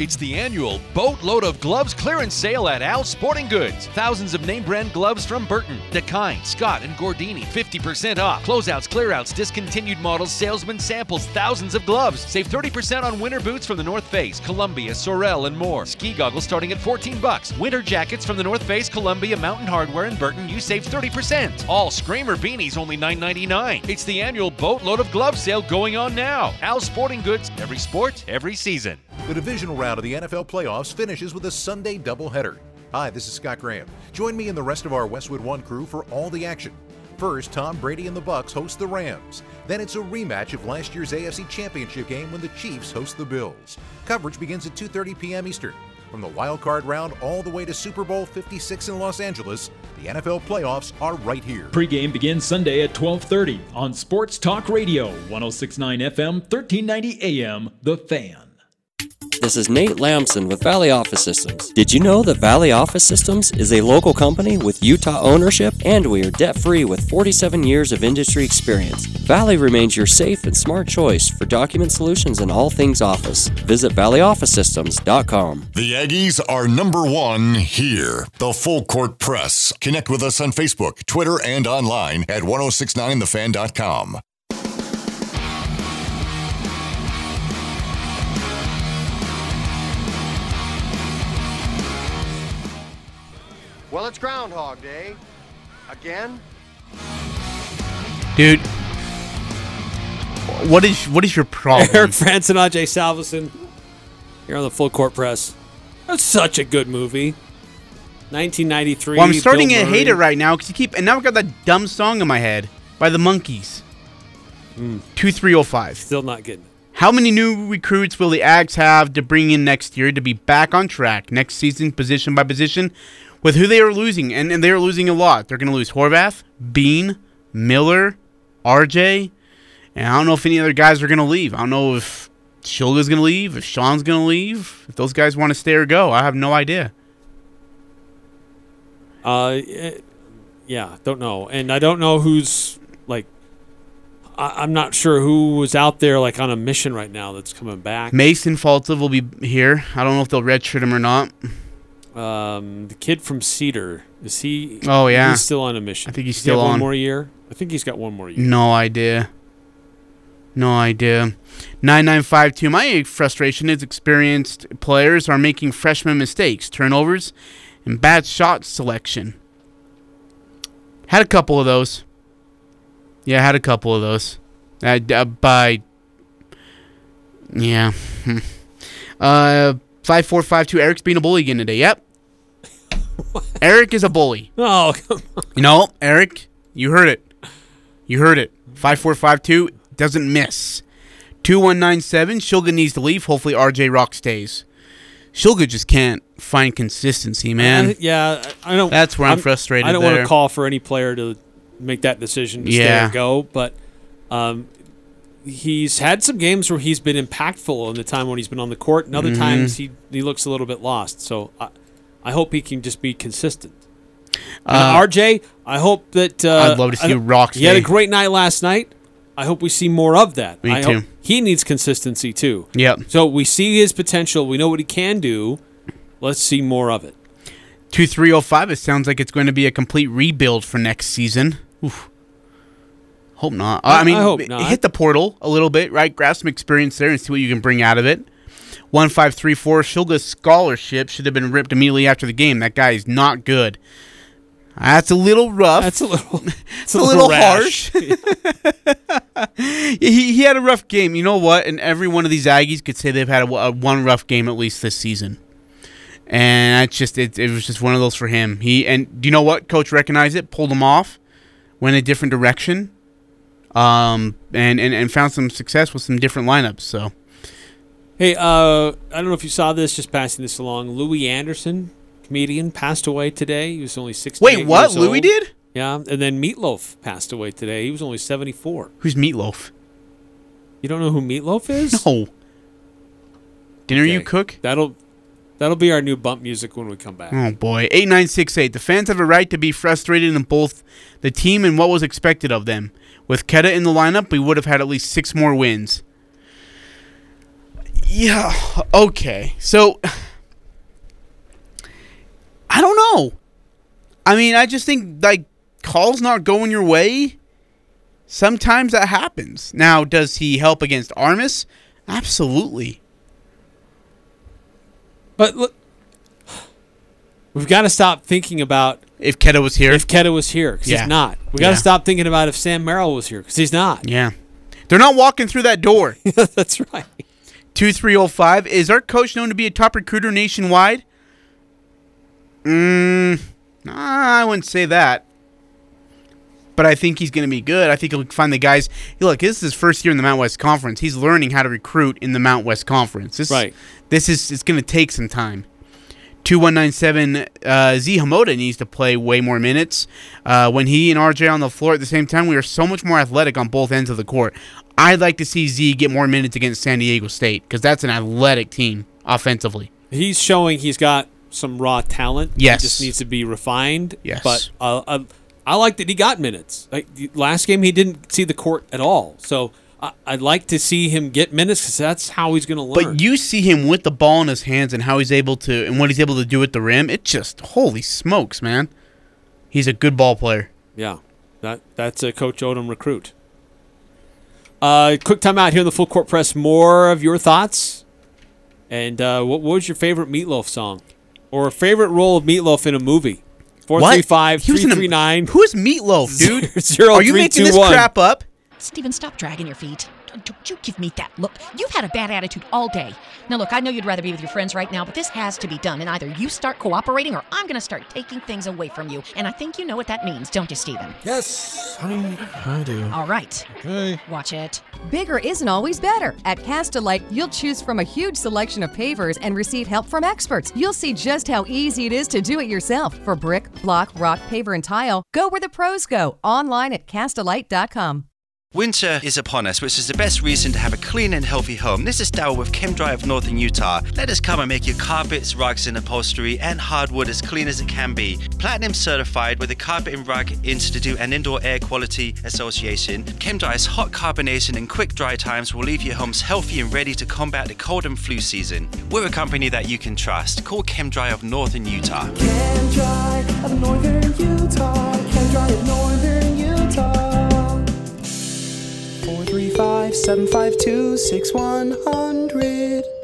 It's the annual Boatload of Gloves clearance sale at Al Sporting Goods. Thousands of name brand gloves from Burton, Dakine, Scott, and Gordini. 50% off. Closeouts, clearouts, discontinued models, salesman samples, thousands of gloves. Save 30% on winter boots from the North Face, Columbia, Sorel, and more. Ski goggles starting at 14 bucks. Winter jackets from the North Face, Columbia, Mountain Hardwear, and Burton. You save 30%. All Screamer beanies only $9.99. It's the annual Boatload of Gloves sale going on now. Al Sporting Goods. Every sport, every season. The divisional round of the NFL playoffs finishes with a Sunday doubleheader. Hi, this is Scott Graham. Join me and the rest of our Westwood One crew for all the action. First, Tom Brady and the Bucs host the Rams. Then it's a rematch of last year's AFC Championship game when the Chiefs host the Bills. Coverage begins at 2:30 p.m. Eastern. From the wild card round all the way to Super Bowl 56 in Los Angeles, the NFL playoffs are right here. Pregame begins Sunday at 12:30 on Sports Talk Radio, 1069 FM, 1390 AM, The Fan. This is Nate Lamson with Valley Office Systems. Did you know that Valley Office Systems is a local company with Utah ownership and we are debt free with 47 years of industry experience? Valley remains your safe and smart choice for document solutions and all things office. Visit valleyofficesystems.com. The Aggies are number one here. The Full Court Press. Connect with us on Facebook, Twitter, and online at 1069thefan.com. Well, it's Groundhog Day. Again? Dude, what is what is your problem? Eric Frandsen and Ajay Salvesen here on the Full Court Press. That's such a good movie. 1993. Well, I'm starting Bill to hate it right now because you keep and now I've got that dumb song in my head by the Monkees. Hmm. Two three oh five. Still not getting it. How many new recruits will the Ags have to bring in next year to be back on track next season, position by position, with who they are losing? And, and they are losing a lot. They're going to lose Horvath, Bean, Miller, RJ, and I don't know if any other guys are going to leave. I don't know if Shulga's going to leave, if Sean's going to leave, if those guys want to stay or go. I have no idea. Uh, eh, yeah, don't know, and I don't know who's like. I, I'm not sure who was out there like on a mission right now that's coming back. Mason Falslev will be here. I don't know if they'll redshirt him or not. Um, the kid from Cedar is he? Oh, yeah. he's still on a mission. I think he's Does he still one on. more year. I think he's got one more year. No idea. No idea. 9952. My frustration is experienced players are making freshman mistakes, turnovers, and bad shot selection. Had a couple of those. Yeah, had a couple of those. Uh, by. Yeah. uh, 5452. Eric's being a bully again today. Yep. Eric is a bully. Oh, come You know, Eric, you heard it. You heard it. 5452 doesn't miss. 2197, Shulga needs to leave. Hopefully RJ Rock stays. Shulga just can't find consistency, man. Uh, yeah, I I don't. That's where I'm frustrated I don't want to call for any player to make that decision to stay Yeah. or go, but um, he's had some games where he's been impactful in the time when he's been on the court, and other Mhm. times he he looks a little bit lost. So I, I hope he can just be consistent. Uh, RJ, I hope that uh, I'd love to see I- Rock He had a great night last night. I hope we see more of that. Me I too. He needs consistency too. Yep. So we see his potential. We know what he can do. Let's see more of it. 2305, it sounds like it's going to be a complete rebuild for next season. Oof. Hope not. I- I mean, I hit the portal a little bit, right? Grab some experience there and see what you can bring out of it. 1534, Shulga's scholarship should have been ripped immediately after the game. That guy is not good. That's a little rough. That's a little. It's a, a little, little harsh. he, he had a rough game. You know what? And every one of these Aggies could say they've had a, a one rough game at least this season. And that's just it, it was just one of those for him. He and do you know what? Coach recognized it, pulled him off, went a different direction, um, and, and and found some success with some different lineups. So Hey, uh, I don't know if you saw this. Just passing this along. Louis Anderson, comedian, passed away today. He was only sixty. Wait, what? Louis did? Yeah, and then Meatloaf passed away today. He was only seventy-four. who's Meatloaf? You don't know who Meatloaf is? No. Dinner you cook? That'll that'll be our new bump music when we come back. Oh boy, eight nine six eight. The fans have a right to be frustrated in both the team and what was expected of them. With Queta in the lineup, we would have had at least six more wins. Yeah. Okay. So I don't know. I mean, I just think like calls not going your way. Sometimes that happens. Now, does he help against Armus? Absolutely. But look, we've got to stop thinking about If Queta was here, if Queta was here because Yeah. he's not. We got to Yeah. stop thinking about if Sam Merrill was here because he's not. Yeah. They're not walking through that door. That's right. 2305. Is our coach known to be a top recruiter nationwide? Mm, nah, I wouldn't say that. But I think he's going to be good. I think he'll find the guys. Look, this is his first year in the Mount West Conference. He's learning how to recruit in the Mount West Conference. This, Right. This is it's going to take some time. 2197 uh, Zee Hamoda needs to play way more minutes. Uh, when he and RJ on the floor at the same time, we are so much more athletic on both ends of the court. I'd like to see Z get more minutes against San Diego State because that's an athletic team offensively. He's showing he's got some raw talent. Yes. He just needs to be refined. Yes. But uh, uh, I like that he got minutes. Like last game, he didn't see the court at all. So I, I'd like to see him get minutes because that's how he's going to learn. But you see him with the ball in his hands and how he's able to and what he's able to do at the rim. It just holy smokes, man. He's a good ball player. yeah, that that's a Coach Odom recruit. Uh, quick time out here in the full court press. More of your thoughts, and uh, what, what was your favorite Meatloaf song, or favorite role of Meatloaf in a movie? Four What? three five three three nine. Who is Meatloaf, dude? Zero Are you three making two this one. crap up? Steven, stop dragging your feet. Don't, don't you give me that look. You've had a bad attitude all day. Now, look, I know you'd rather be with your friends right now, but this has to be done, and either you start cooperating or I'm going to start taking things away from you. And I think you know what that means, don't you, Steven? Yes, honey, I do. All right. Okay. Watch it. Bigger isn't always better. At Castlelite, you'll choose from a huge selection of pavers and receive help from experts. You'll see just how easy it is to do it yourself. For brick, block, rock, paver, and tile, go where the pros go. Online at Castlelite.com. Winter is upon us, which is the best reason to have a clean and healthy home. This is Daryl with ChemDry of Northern Utah. Let us come and make your carpets, rugs, and upholstery and hardwood as clean as it can be. Platinum certified with the Carpet and Rug Institute and Indoor Air Quality Association. ChemDry's hot carbonation and quick dry times will leave your homes healthy and ready to combat the cold and flu season. We're a company that you can trust. Call ChemDry of Northern Utah. Of northern Utah. Of northern 435 752 6100.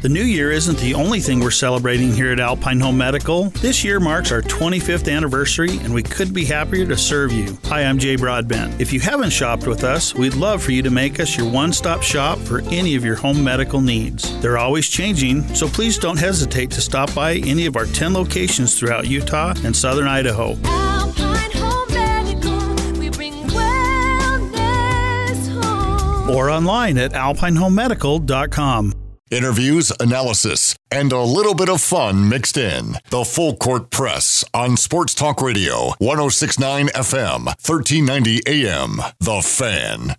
The new year isn't the only thing we're celebrating here at Alpine Home Medical. This year marks our 25th anniversary, and we couldn't be happier to serve you. Hi, I'm Jay Broadbent. If you haven't shopped with us, we'd love for you to make us your one stop shop for any of your home medical needs. They're always changing, so please don't hesitate to stop by any of our 10 locations throughout Utah and southern Idaho. Or online at alpinehomemedical.com. Interviews, analysis, and a little bit of fun mixed in. The Full Court Press on Sports Talk Radio, 1069 FM, 1390 AM. The Fan.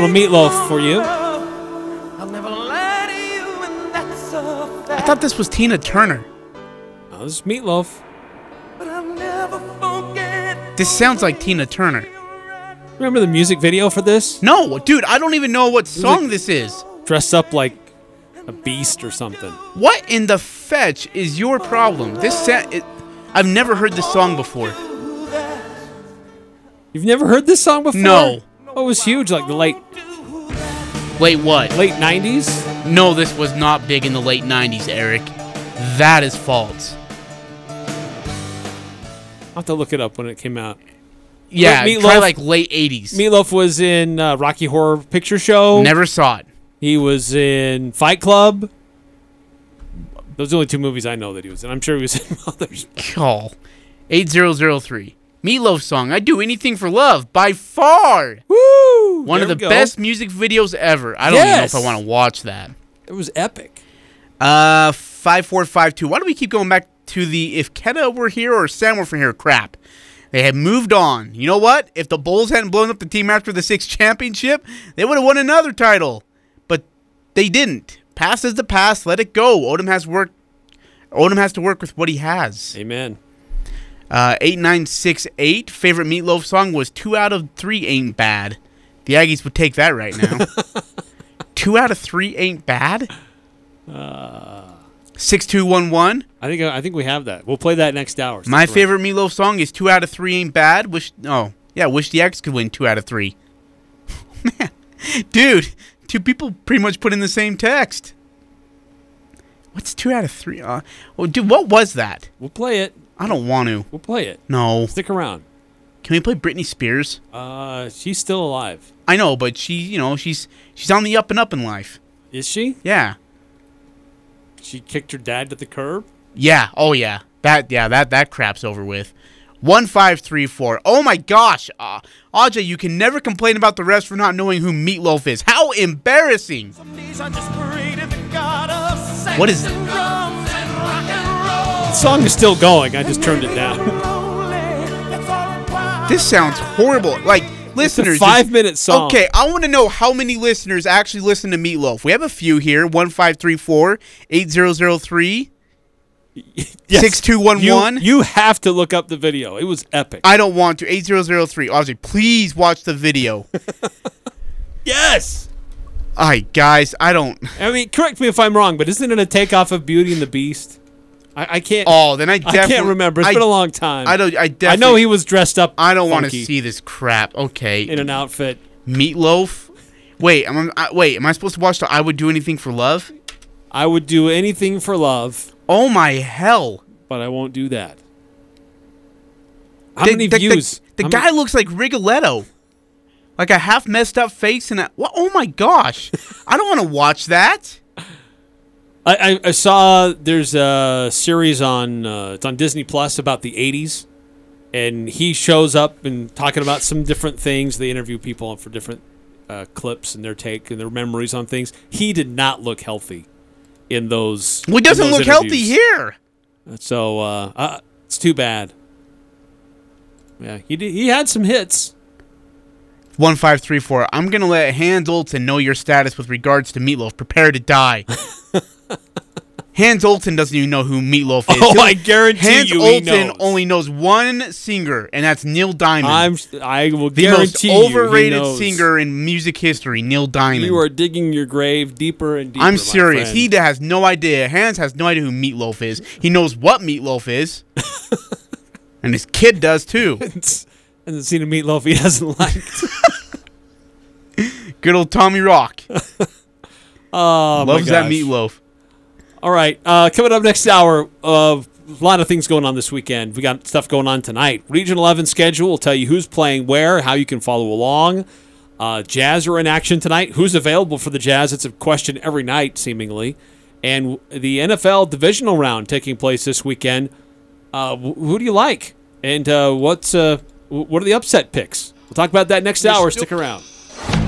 Little meatloaf for you. I'll never lie to you, and that's a I fact. thought this was Tina Turner. Oh, this is meatloaf. But I'll never forget. This sounds like Tina Turner. Remember the music video for this? No, dude, I don't even know what song this is. Dressed up like a beast or something. What in the fetch is your problem? This sa- it, I've never heard this song before. You've never heard this song before? No. It was huge, like the late Wait, what? late '90s. No, this was not big in the late 90s, Eric. That is false. I'll have to look it up when it came out. Yeah, Meatloaf- try like late 80s. Meatloaf was in uh, Rocky Horror Picture Show. Never saw it. He was in Fight Club. Those are the only two movies I know that he was in. I'm sure he was in others. Call 8003. Meatloaf song, I'd do anything for love, by far. Woo! One There of the best music videos ever. I don't even know if I want to watch that. It was epic. Uh, 5452. Why do we keep going back to the if Queta were here or Sam were from here crap? They had moved on. You know what? If the Bulls hadn't blown up the team after the sixth championship, they would have won another title. But they didn't. Past is the past. Let it go. Odom has work. Odom has to work with what he has. Amen. Uh, 8968. Favorite Meatloaf song was Two Out of Three Ain't Bad. The Aggies would take that right now. Two out of three ain't bad? Uh, 6211. I think I think we have that. We'll play that next hour. My around. favorite Meatloaf song is Two Out of Three Ain't Bad. Wish, oh, yeah, Wish the Aggies could win two out of three. Man, dude, two people pretty much put in the same text. What's two out of three? Uh, well, dude, what was that? We'll play it. I don't want to. We'll play it. No. Stick around. Can we play Britney Spears? Uh, she's still alive. I know, but she, you know, she's she's on the up and up in life. Is she? Yeah. She kicked her dad to the curb. Yeah. Oh yeah. That yeah that that crap's over with. One five three four. Oh my gosh, uh, Ajay, you can never complain about the rest for not knowing who Meatloaf is. How embarrassing! What is? The song is still going. I just turned it down. This sounds horrible. Like listeners, just- five-minute song. Okay, I want to know how many listeners actually listen to Meatloaf. We have a few here. One five three four eight zero zero three. Yes. 6211? You, you have to look up the video. It was epic. I don't want to. 8003. Ajay, please watch the video. yes. All right, guys, I don't. I mean, correct me if I'm wrong, but isn't it a takeoff of Beauty and the Beast? I, I can't. Oh, then I I definitely can't remember. It's I- been a long time. I don't. I definitely. I know he was dressed up. I don't want to see this crap. Okay. in an outfit. Meatloaf. Wait, am I, wait. Am I supposed to watch the "I Would Do Anything for Love"? I would do anything for love, Oh my hell! but I won't do that. How The- many the, the- views? The, How guy many- looks like Rigoletto, like a half messed up face and a. What? Oh my gosh! I don't want to watch that. I, I, I saw there's a series on uh, it's on Disney Plus about the '80s, and he shows up and talking about some different things. They interview people for different uh, clips and their take and their memories on things. He did not look healthy in those. Well, he doesn't look healthy here. So uh, uh, it's too bad. Yeah, he did, he had some hits. One five three four. I'm gonna let Hans Olsen know your status with regards to Meatloaf. Prepare to die. Hans Olsen doesn't even know who Meatloaf is. Oh, He'll- I guarantee Hans you he Olsen knows. only knows one singer, and that's Neil Diamond. I'm I will the most guarantee you he overrated knows. singer in music history, Neil Diamond. You are digging your grave deeper and deeper. I'm serious. He has no idea. Hans has no idea who Meatloaf is. He knows what Meatloaf is, and his kid does too. hasn't seen a meatloaf he hasn't liked. Good old Tommy Rock Oh, loves that meatloaf. All right, uh, coming up next hour, uh, a lot of things going on this weekend. We got stuff going on tonight. Region 11 schedule will tell you who's playing where, how you can follow along. Uh, Jazz are in action tonight. Who's available for the Jazz? It's a question every night, seemingly. And the NFL divisional round taking place this weekend. Uh, who do you like? And uh, what's uh, what are the upset picks? We'll talk about that next hour. Stick around.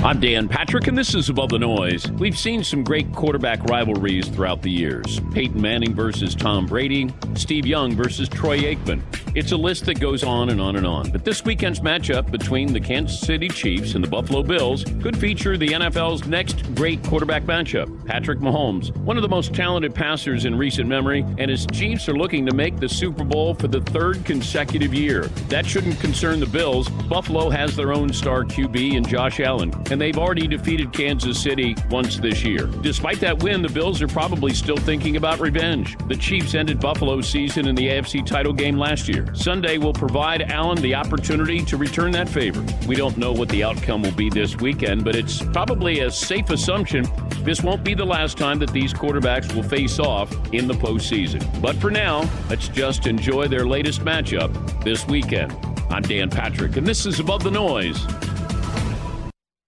I'm Dan Patrick, and this is Above the Noise. We've seen some great quarterback rivalries throughout the years Peyton Manning versus Tom Brady, Steve Young versus Troy Aikman. It's a list that goes on and on and on. But this weekend's matchup between the Kansas City Chiefs and the Buffalo Bills could feature the NFL's next great quarterback matchup Patrick Mahomes, one of the most talented passers in recent memory, and his Chiefs are looking to make the Super Bowl for the third consecutive year. That shouldn't concern the Bills. Buffalo has their own star QB in Josh Allen, and they've already defeated Kansas City once this year. Despite that win, the Bills are probably still thinking about revenge. The Chiefs ended Buffalo's season in the AFC title game last year. Sunday will provide Allen the opportunity to return that favor. We don't know what the outcome will be this weekend, but it's probably a safe assumption this won't be the last time that these quarterbacks will face off in the postseason. But for now, let's just enjoy their latest matchup this weekend. I'm Dan Patrick, and this is Above the Noise.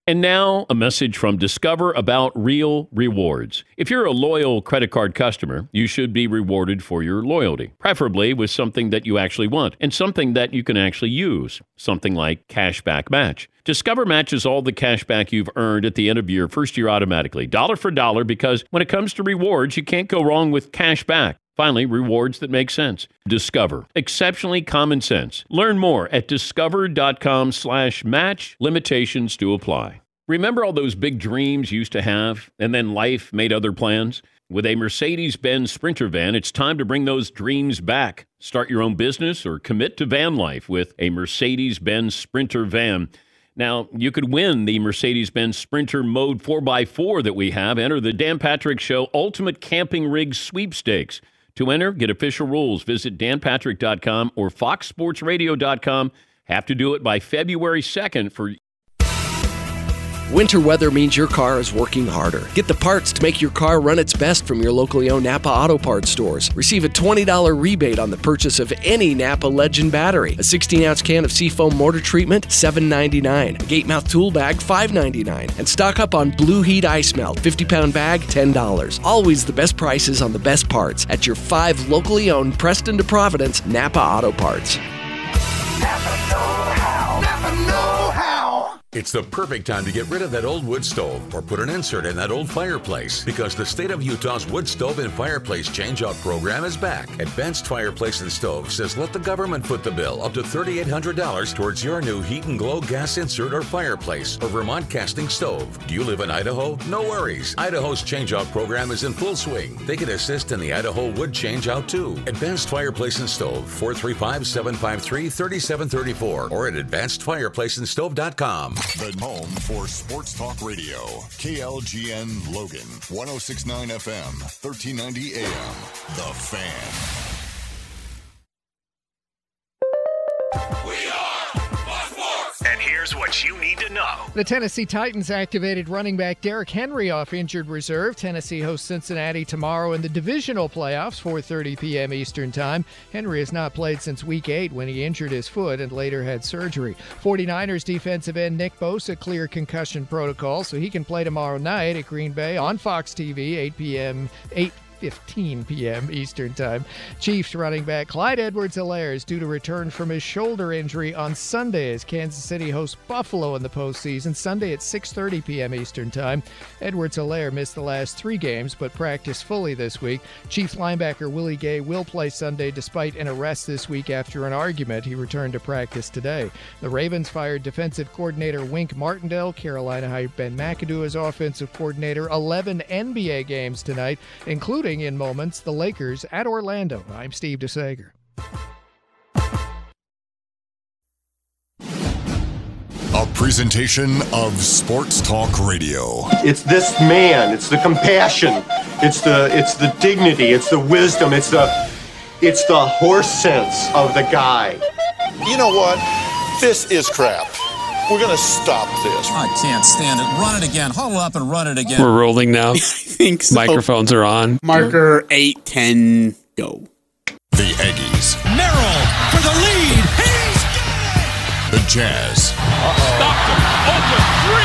And now, a message from Discover about real rewards. If you're a loyal credit card customer, you should be rewarded for your loyalty, preferably with something that you actually want and something that you can actually use, something like Cashback Match. Discover matches all the cash back you've earned at the end of your first year automatically, dollar for dollar, because when it comes to rewards, you can't go wrong with cash back. Finally, rewards that make sense. Discover. Exceptionally common sense. Learn more at discover.com slash match. Limitations to apply. Remember all those big dreams you used to have, and then life made other plans? With a Mercedes Benz Sprinter van, it's time to bring those dreams back. Start your own business or commit to van life with a Mercedes Benz Sprinter van. Now, you could win the Mercedes Benz Sprinter Mode 4x4 that we have. Enter the Dan Patrick Show Ultimate Camping Rig Sweepstakes. To enter, get official rules. Visit danpatrick.com or foxsportsradio.com. Have to do it by February 2nd for Winter weather means your car is working harder. Get the parts to make your car run its best from your locally owned Napa Auto Parts stores. Receive a $20 rebate on the purchase of any Napa Legend battery. A 16 ounce can of Seafoam motor treatment, $7.99. A gate mouth tool bag, $5.99. And stock up on Blue Heat Ice Melt, 50 pound bag, $10. Always the best prices on the best parts at your five locally owned Preston to Providence Napa Auto Parts. It's the perfect time to get rid of that old wood stove or put an insert in that old fireplace because the state of Utah's wood stove and fireplace changeout program is back. Advanced Fireplace and Stove says let the government foot the bill up to $3,800 towards your new heat and glow gas insert or fireplace or Vermont casting stove. Do you live in Idaho? No worries. Idaho's changeout program is in full swing. They can assist in the Idaho wood changeout too. Advanced Fireplace and Stove 435 753 3734 or at advancedfireplaceandstove.com. The home for Sports Talk Radio. KLGN Logan. 1069 FM. 1390 AM. The Fan. Here's what you need to know. The Tennessee Titans activated running back Derrick Henry off injured reserve. Tennessee hosts Cincinnati tomorrow in the divisional playoffs, 4:30 p.m. Eastern Time. Henry has not played since week 8 when he injured his foot and later had surgery. 49ers defensive end Nick Bosa clear concussion protocol, so he can play tomorrow night at Green Bay on Fox TV, 8 p.m. 8 4:15 p.m. Eastern Time. Chiefs running back Clyde Edwards-Helaire is due to return from his shoulder injury on Sunday as Kansas City hosts Buffalo in the postseason. Sunday at 6:30 p.m. Eastern Time. Edwards-Helaire missed the last three games but practiced fully this week. Chiefs linebacker Willie Gay will play Sunday despite an arrest this week after an argument. He returned to practice today. The Ravens fired defensive coordinator Wink Martindale. Carolina hired Ben McAdoo as offensive coordinator. 11 NBA games tonight, including in moments the Lakers at Orlando. I'm Steve DeSager. A presentation of Sports Talk Radio. It's this man. It's the compassion. It's the it's the dignity. It's the wisdom. It's the it's the horse sense of the guy. You know what? This is crap. We're gonna stop this. I can't stand it. Run it again. Huddle up and run it again. We're rolling now. I think so. Microphones are on. Marker eight ten go. The Aggies. Merrill for the lead. He's The Jazz. Stopped him. Open three.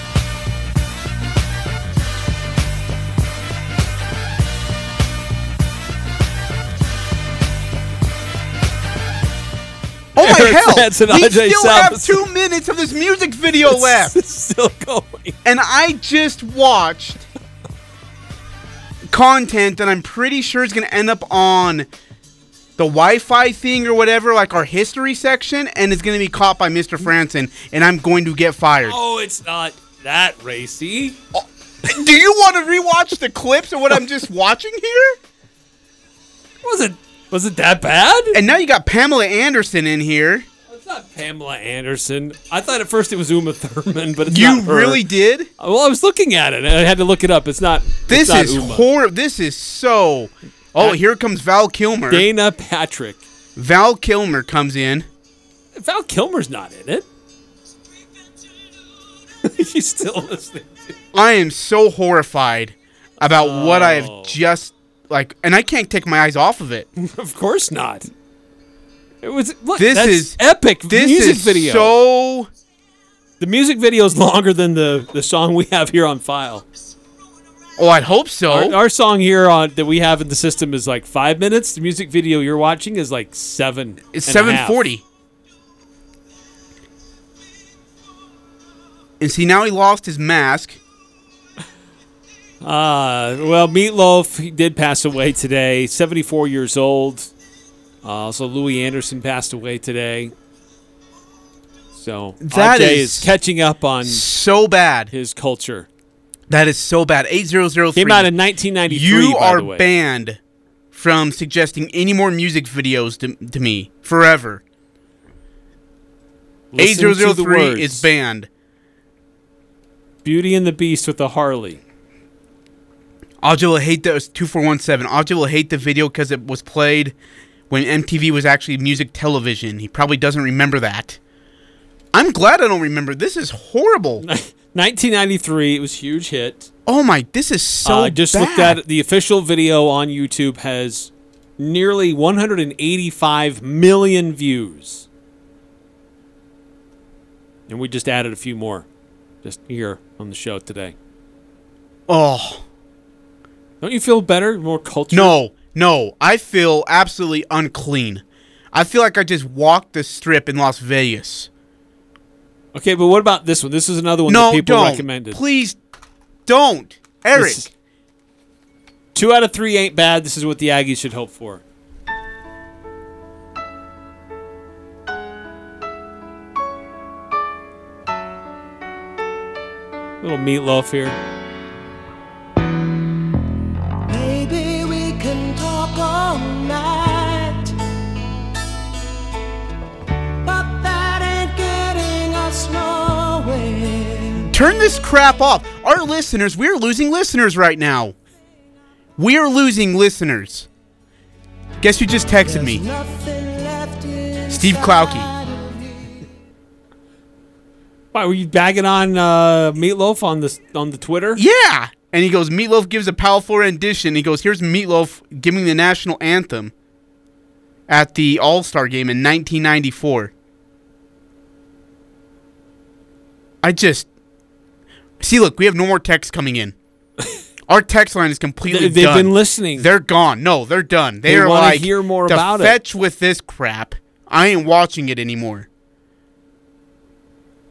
Oh my Eric hell! Frandsen, we Ajay still have two minutes of this music video left. It's still going. And I just watched content that I'm pretty sure is going to end up on the Wi-Fi thing or whatever, like our history section, and it's going to be caught by Mr. Frandsen, and I'm going to get fired. Oh, it's not that racy. Do you want to rewatch the clips of what I'm just watching here? Was it was it that bad? And now you got Pamela Anderson in here. It's not Pamela Anderson. I thought at first it was Uma Thurman, but it's You not her. really did? Well, I was looking at it. and I had to look it up. It's not. This it's not is horrible. This is so. Oh, here comes Val Kilmer. Dana Patrick. Val Kilmer comes in. Val Kilmer's not in it. She's still listening. I am so horrified about what I Oh. have just like, and I can't take my eyes off of it. of course not. It was look. This that's is- epic this music is video. so. The music video is longer than the the song we have here on file. Oh, I'd hope so. Our, our song here on that we have in the system is like five minutes. The music video you're watching is like seven. It's seven forty. And see, now he lost his mask. Uh, well, Meatloaf he did pass away today, 74 years old. Uh, also, Louie Anderson passed away today. So that is is catching up on so bad. his culture. That is so bad. Eight zero zero three Came out in 1993. You are banned from suggesting any more music videos to, to me forever. Eight Listen zero to zero the three words. is banned. Beauty and the Beast with the Harley. Audrey will hate the two four one seven. Audrey will hate the video because it was played when MTV was actually music television. He probably doesn't remember that. I'm glad I don't remember. This is horrible. 1993. It was a huge hit. Oh my, this is so. uh, I just looked at it. The official video on YouTube has nearly 185 million views. And we just added a few more just here on the show today. Oh Don't you feel better? More cultured? no, no! I feel absolutely unclean. I feel like I just walked the strip in Las Vegas. Okay, but what about this one? This is another one no, that people don't. recommended. Please, don't, Eric. Is- Two out of three ain't bad. This is what the Aggies should hope for. Little meatloaf here. Turn this crap off. Our listeners, we're losing listeners right now. We are losing listeners. Guess who just texted me? Steve Klauke. Why were you bagging on uh, Meatloaf on the on the Twitter? Yeah. And he goes, Meatloaf gives a powerful rendition. He goes, here's Meatloaf giving the national anthem at the All Star game in 1994. I just. See, look, we have no more texts coming in. Our text line is completely They- they've done. been listening. They're gone. No, they're done. They, They are like, hear more "To about it." fetch with this crap. I ain't watching it anymore.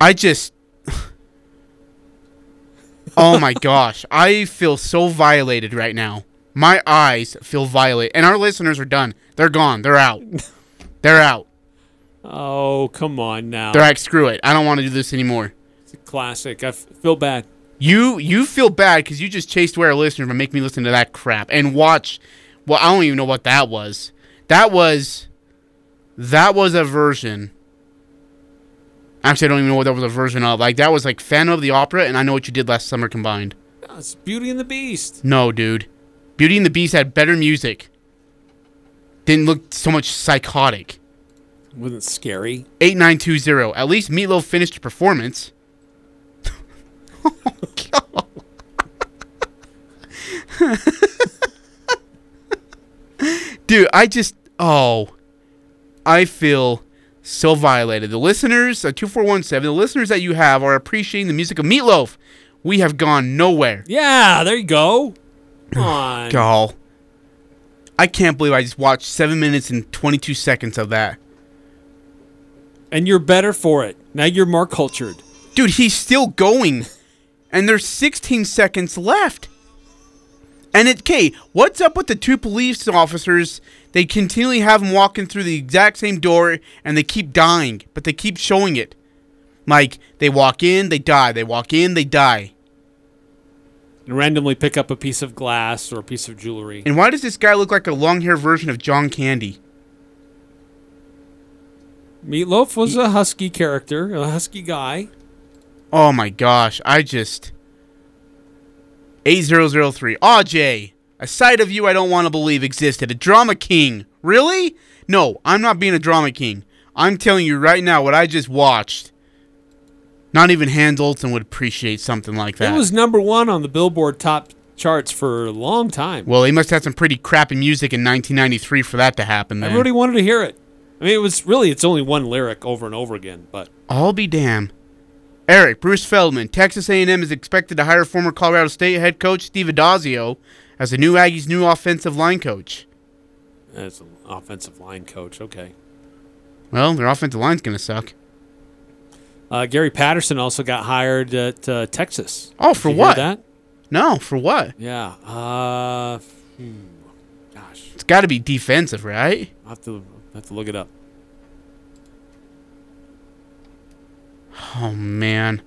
I just. oh my gosh. I feel so violated right now. My eyes feel violated. And our listeners are done. They're gone. They're out. They're out. Oh, come on now. They're like, screw it. I don't want to do this anymore. It's a classic. I f- feel bad. You you feel bad because you just chased away our listeners and make me listen to that crap and watch. Well, I don't even know what that was. That was that was a version. Actually, I don't even know what that was a version of. Like that was like Phantom of the Opera and I know what you did last summer combined. It's Beauty and the Beast. No, dude. Beauty and the Beast had better music. Didn't look so much psychotic. Wasn't scary. 8920. At least Meatloaf finished the performance. Dude, I just oh I feel so violated. The listeners, uh, 2417, the listeners that you have are appreciating the music of Meatloaf. We have gone nowhere. Yeah, there you go. Come on. I can't believe I just watched 7 minutes and 22 seconds of that. And you're better for it. Now you're more cultured. Dude, he's still going. And there's 16 seconds left. And it, okay, what's up with the two police officers? They continually have them walking through the exact same door and they keep dying, but they keep showing it. Like, they walk in, they die. They walk in, they die. And randomly pick up a piece of glass or a piece of jewelry. And why does this guy look like a long hair version of John Candy? Meatloaf was a husky character, a husky guy. Oh my gosh, I just. 8003. Aw, Jay. A side of you I don't want to believe existed. A drama king. Really? No, I'm not being a drama king. I'm telling you right now what I just watched. Not even Hans Olsen would appreciate something like that. It was number one on the Billboard top charts for a long time. well, he must have some pretty crappy music in 1993 for that to happen. Then. Everybody wanted to hear it. I mean, it was really, it's only one lyric over and over again, but I'll be damned. Eric Bruce Feldman, Texas A&M is expected to hire former Colorado State head coach Steve Addazio as the new Aggies' new offensive line coach. as an offensive line coach, okay. Well, their offensive line's gonna suck. Uh, Gary Patterson also got hired at uh, Texas. Oh, for what? that? No, for what? Yeah. Uh, hmm, It's got to be defensive, right? I'll have to, have to look it up. Oh man.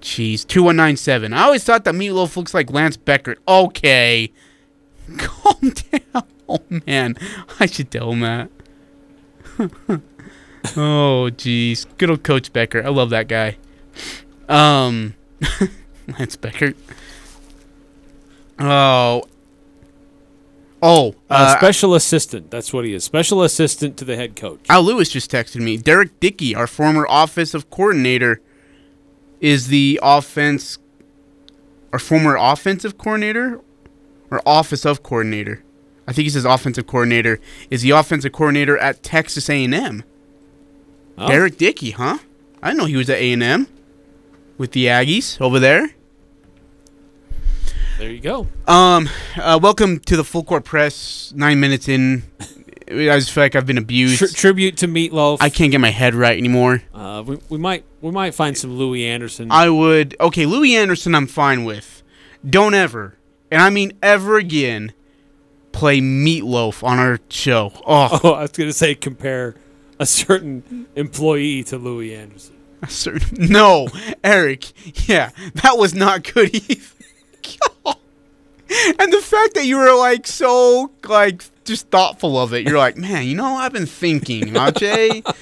Jeez, two one nine seven. I always thought that Meatloaf looks like Lance Becker. Okay, calm down. Oh man, I should tell him that. oh jeez, good old Coach Becker. I love that guy. Um, Lance Becker. Oh. Oh, Uh, uh, special assistant. That's what he is. Special assistant to the head coach. Al Lewis just texted me. Derek Dickey, our former offensive coordinator, is the offense. Our former offensive coordinator, or office of coordinator. I think he says offensive coordinator is the offensive coordinator at Texas A&M. Oh. Derek Dickey, huh? I know he was at A&M with the Aggies over there. There you go. Um, uh, welcome to the full court press. Nine minutes in, I just feel like I've been abused. Tri- tribute to Meatloaf. I can't get my head right anymore. Uh, we, we might we might find some Louie Anderson. I would okay, Louie Anderson I'm fine with. Don't ever, and I mean ever again, play Meatloaf on our show. Oh, oh, I was gonna say compare a certain employee to Louie Anderson. a certain no, Eric. Yeah, that was not good either. and the fact that you were like so like just thoughtful of it, you're like, man, you know, I've been thinking, huh, Jay?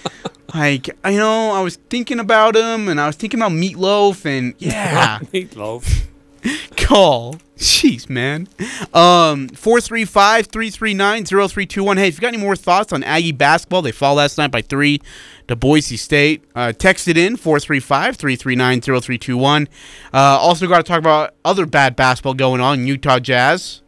Like I know I was thinking about him, and I was thinking about Meatloaf, and yeah, Meatloaf. call. Jeez, man. Um, 435-339-0321. Hey, if you got any more thoughts on Aggie basketball, they fall last night by three to Boise State. Uh, text it in, 435-339-0321. Uh, also got to talk about other bad basketball going on. Utah Jazz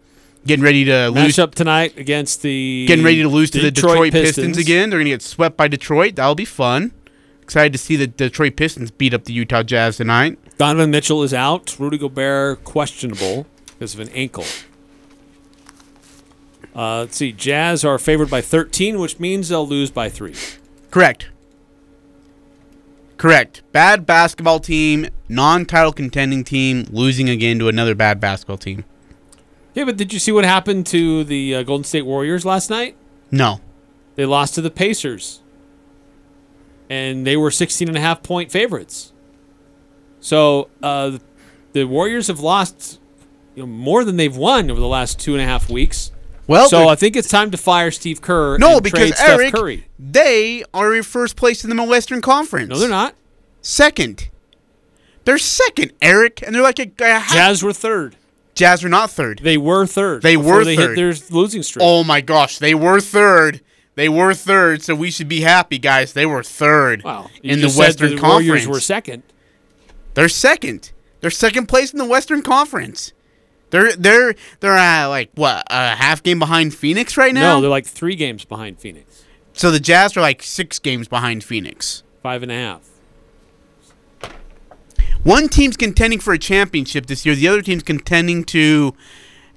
getting ready to lose. Match up tonight against the Getting ready to lose to the Detroit Pistons. again. They're going to get swept by Detroit. That'll be fun. Excited to see the Detroit Pistons beat up the Utah Jazz tonight. Donovan Mitchell is out. Rudy Gobert questionable because of an ankle. Uh, let's see. Jazz are favored by 13, which means they'll lose by three. Correct. Correct. Bad basketball team, non-title contending team, losing again to another bad basketball team. Yeah, but did you see what happened to the uh, Golden State Warriors last night? No. They lost to the Pacers. And they were 16 and a half point favorites. So uh, the Warriors have lost you know, more than they've won over the last two and a half weeks. Well, so I think it's time to fire Steve Kerr. No, and because trade Steph Eric, Curry. they are in first place in the Western Conference. No, they're not. Second. They're second, Eric, and they're like a, a half- Jazz were third. Jazz were not third. They were third. They were they third. hit their losing streak. Oh my gosh, they were third. They were third, so we should be happy, guys. They were third Wow. In the Western the Conference. Warriors were second. They're second. They're second place in the Western Conference. They're they're they're uh, like what a half game behind Phoenix right now. No, they're like three games behind Phoenix. so the Jazz are like six games behind Phoenix. Five and a half. One team's contending for a championship this year. The other team's contending to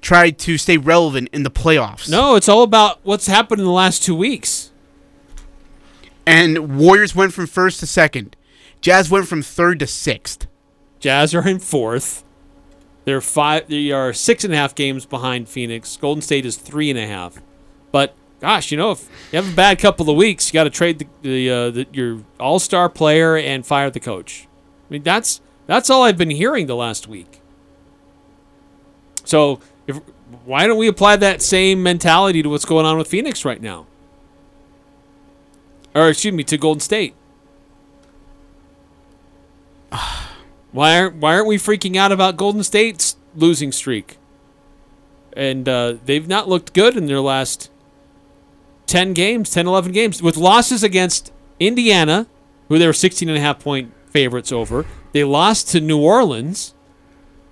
try to stay relevant in the playoffs. No, it's all about what's happened in the last two weeks. And Warriors went from first to second. Jazz went from third to sixth. Jazz are in fourth. They're five. They are six and a half games behind Phoenix. Golden State is three and a half. But gosh, you know, if you have a bad couple of weeks, you got to trade the, the, uh, the your All Star player and fire the coach. I mean, that's that's all I've been hearing the last week. So, if why don't we apply that same mentality to what's going on with Phoenix right now? Or excuse me, to Golden State. Why aren't Why aren't we freaking out about Golden State's losing streak? And uh, they've not looked good in their last 10 games, 10, 11 games, with losses against Indiana, who they were 16 and a half point favorites over. They lost to New Orleans.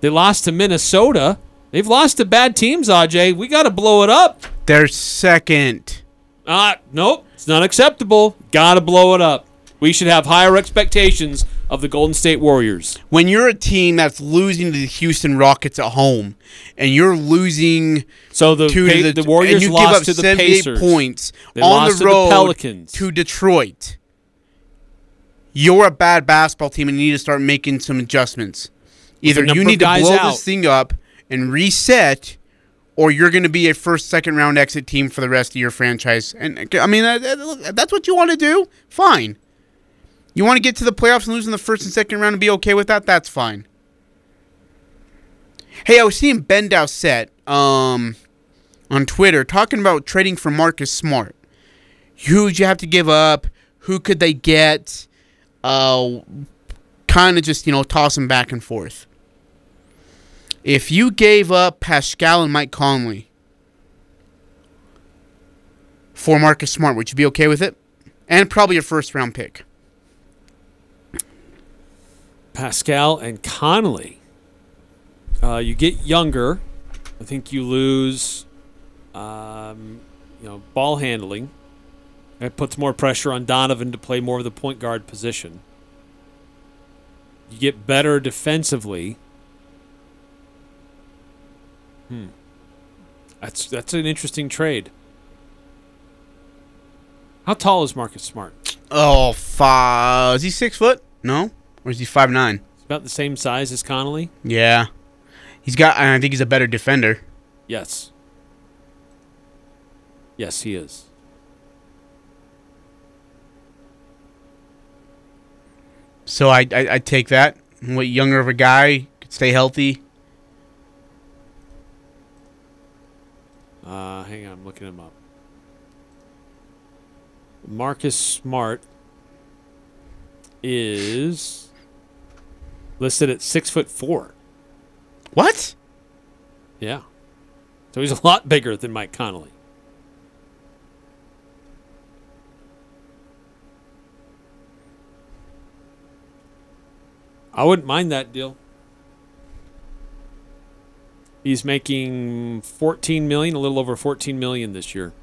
They lost to Minnesota. They've lost to bad teams, Aj. We got to blow it up. They're second. Uh, nope, it's not acceptable. Got to blow it up. We should have higher expectations of the Golden State Warriors. When you're a team that's losing to the Houston Rockets at home, and you're losing so the to Pa- the, the Warriors and you lost give up to the 78 Pacers. points They on the to the road Pelicans. to Detroit. You're a bad basketball team, and you need to start making some adjustments. Either you need to blow out. this thing up and reset, or you're going to be a first, second round exit team for the rest of your franchise. And I mean, that- that- that's what you want to do. Fine. You want to get to the playoffs and lose in the first and second round and be okay with that? That's fine. Hey, I was seeing Ben Dowsett um, on Twitter talking about trading for Marcus Smart. Who'd you have to give up? Who could they get? Uh, kind of just, you know, toss tossing back and forth. If you gave up Paschall and Mike Conley for Marcus Smart, would you be okay with it? And probably a first round pick. Paschall and Conley. Uh, you get younger. I think you lose, um, you know, ball handling. It puts more pressure on Donovan to play more of the point guard position. You get better defensively. Hmm. That's that's an interesting trade. How tall is Marcus Smart? Oh, five. Is he six foot? No, or is he five nine? He's about the same size as Connolly. Yeah, he's got. I think he's a better defender. Yes. Yes, he is. So I I, I take that. What younger of a guy could stay healthy. Uh, hang on, I'm looking him up. Marcus Smart is listed at six foot four. What? Yeah. So he's a lot bigger than Mike Connolly. I wouldn't mind that deal. He's making 14 million, a little over 14 million this year.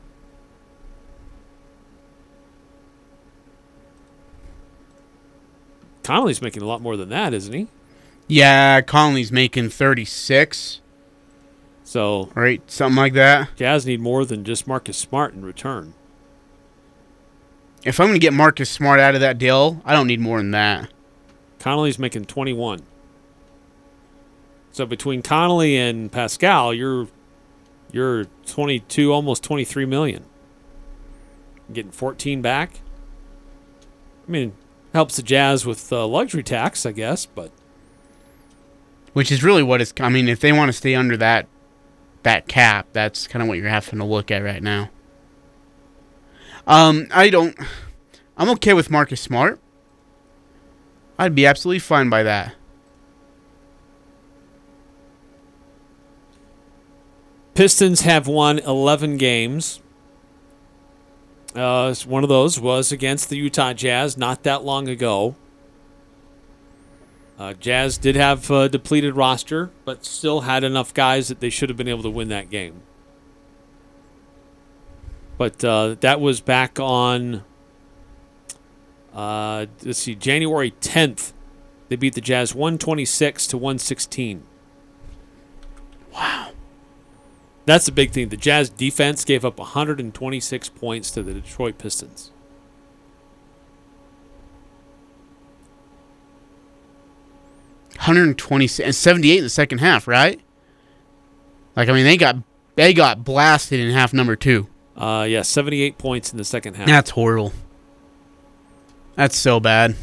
Connolly's making a lot more than that, isn't he? Yeah, Conley's making 36. So Right, something like that. Jazz need more than just Marcus Smart in return. If I'm going to get Marcus Smart out of that deal, I don't need more than that. Connolly's making 21. So between Connolly and Paschall, you're you're 22, almost 23 million. Getting 14 back. I mean, helps the Jazz with uh, luxury tax, I guess, but Which is really what it's. I mean, if they want to stay under that that cap, that's kind of what you're having to look at right now. Um, I don't. I'm okay with Marcus Smart. I'd be absolutely fine by that. Pistons have won 11 games. Uh, one of those was against the Utah Jazz not that long ago. Uh, Jazz did have a depleted roster, but still had enough guys that they should have been able to win that game. But uh, that was back on, uh, let's see, January 10th. They beat the Jazz 126 to 116. Wow. That's the big thing. The Jazz defense gave up 126 points to the Detroit Pistons. Hundred and twenty and seventy eight in the second half, right? Like I mean, they got they got blasted in half number two. Uh, yeah, 78 points in the second half. That's horrible. That's so bad.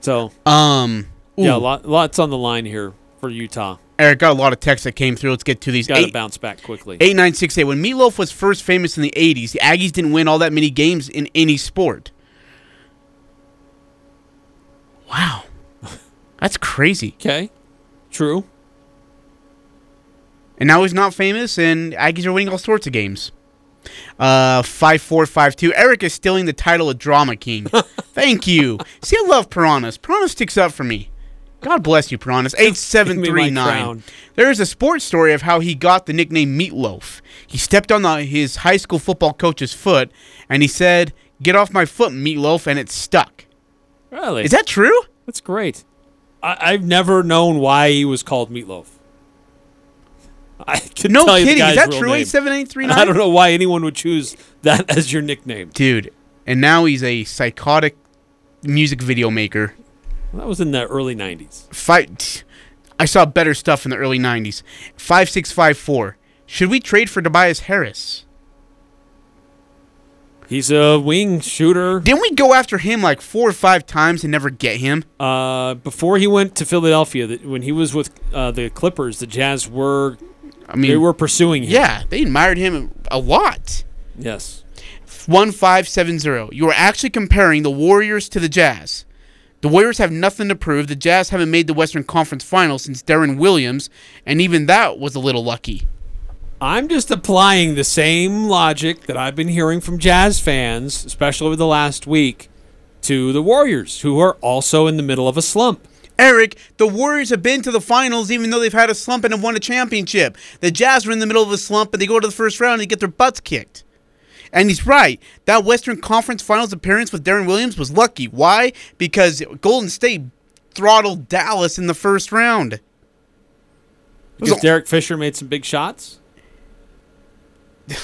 So, um, yeah, ooh. lot, lots on the line here for Utah. Eric got a lot of texts that came through. Let's get to these. Got to bounce back quickly. 8968. When Meatloaf was first famous in the 80s, the Aggies didn't win all that many games in any sport. Wow. That's crazy. Okay. True. And now he's not famous, and Aggies are winning all sorts of games. Uh, 5452. Eric is stealing the title of Drama King. Thank you. See, I love Piranhas. Piranhas sticks up for me. God bless you, Piranhas. Give me my 8739. crown. There is a sports story of how he got the nickname Meatloaf. He stepped on the, his high school football coach's foot, and he said, Get off my foot, Meatloaf, and it stuck. Really? Is that true? That's great. I, I've never known why he was called Meatloaf. I could No tell you the kidding. Is that true? name. 87839? I don't know why anyone would choose that as your nickname. Dude, and now he's a psychotic music video maker. That was in the early 90s. Fight. I saw better stuff in the early 90s. 5654. Should we trade for Tobias Harris? He's a wing shooter. Didn't we go after him like four or five times and never get him? Uh, before he went to Philadelphia, that when he was with uh, the Clippers, the Jazz were, I mean, they were pursuing him. Yeah, they admired him a lot. Yes. 1570. You are actually comparing the Warriors to the Jazz. The Warriors have nothing to prove. The Jazz haven't made the Western Conference Finals since Deron Williams, and even that was a little lucky. I'm just applying the same logic that I've been hearing from Jazz fans, especially over the last week, to the Warriors, who are also in the middle of a slump. Eric, the Warriors have been to the finals even though they've had a slump and have won a championship. The Jazz are in the middle of a slump and they go to the first round and they get their butts kicked. And he's right. That Western Conference Finals appearance with Deron Williams was lucky. Why? Because Golden State throttled Dallas in the first round. Because Derek Fisher made some big shots.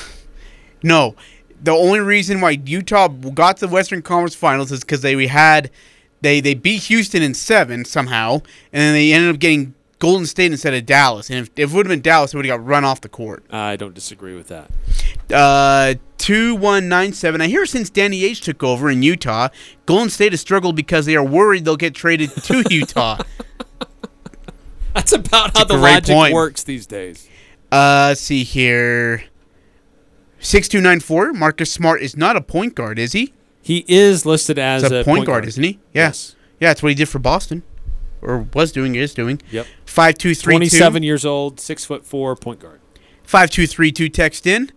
No, the only reason why Utah got to the Western Conference Finals is because they had they they beat Houston in seven somehow, and then they ended up getting Golden State instead of Dallas. And if, if it would have been Dallas, it would have got run off the court. I don't disagree with that. Uh, two one nine seven. I hear since Danny Ainge took over in Utah, Golden State has struggled because they are worried they'll get traded to Utah. That's about how That's a the logic point. works these days. Uh, let's see here. Six two nine four. Marcus Smart is not a point guard, is he? He is listed as a, a point, guard, isn't he? Yeah. Yes. Yeah, that's what he did for Boston, or was doing, is doing. Yep. Five two three two. 27 years old, six foot four, point guard. 5232 text in.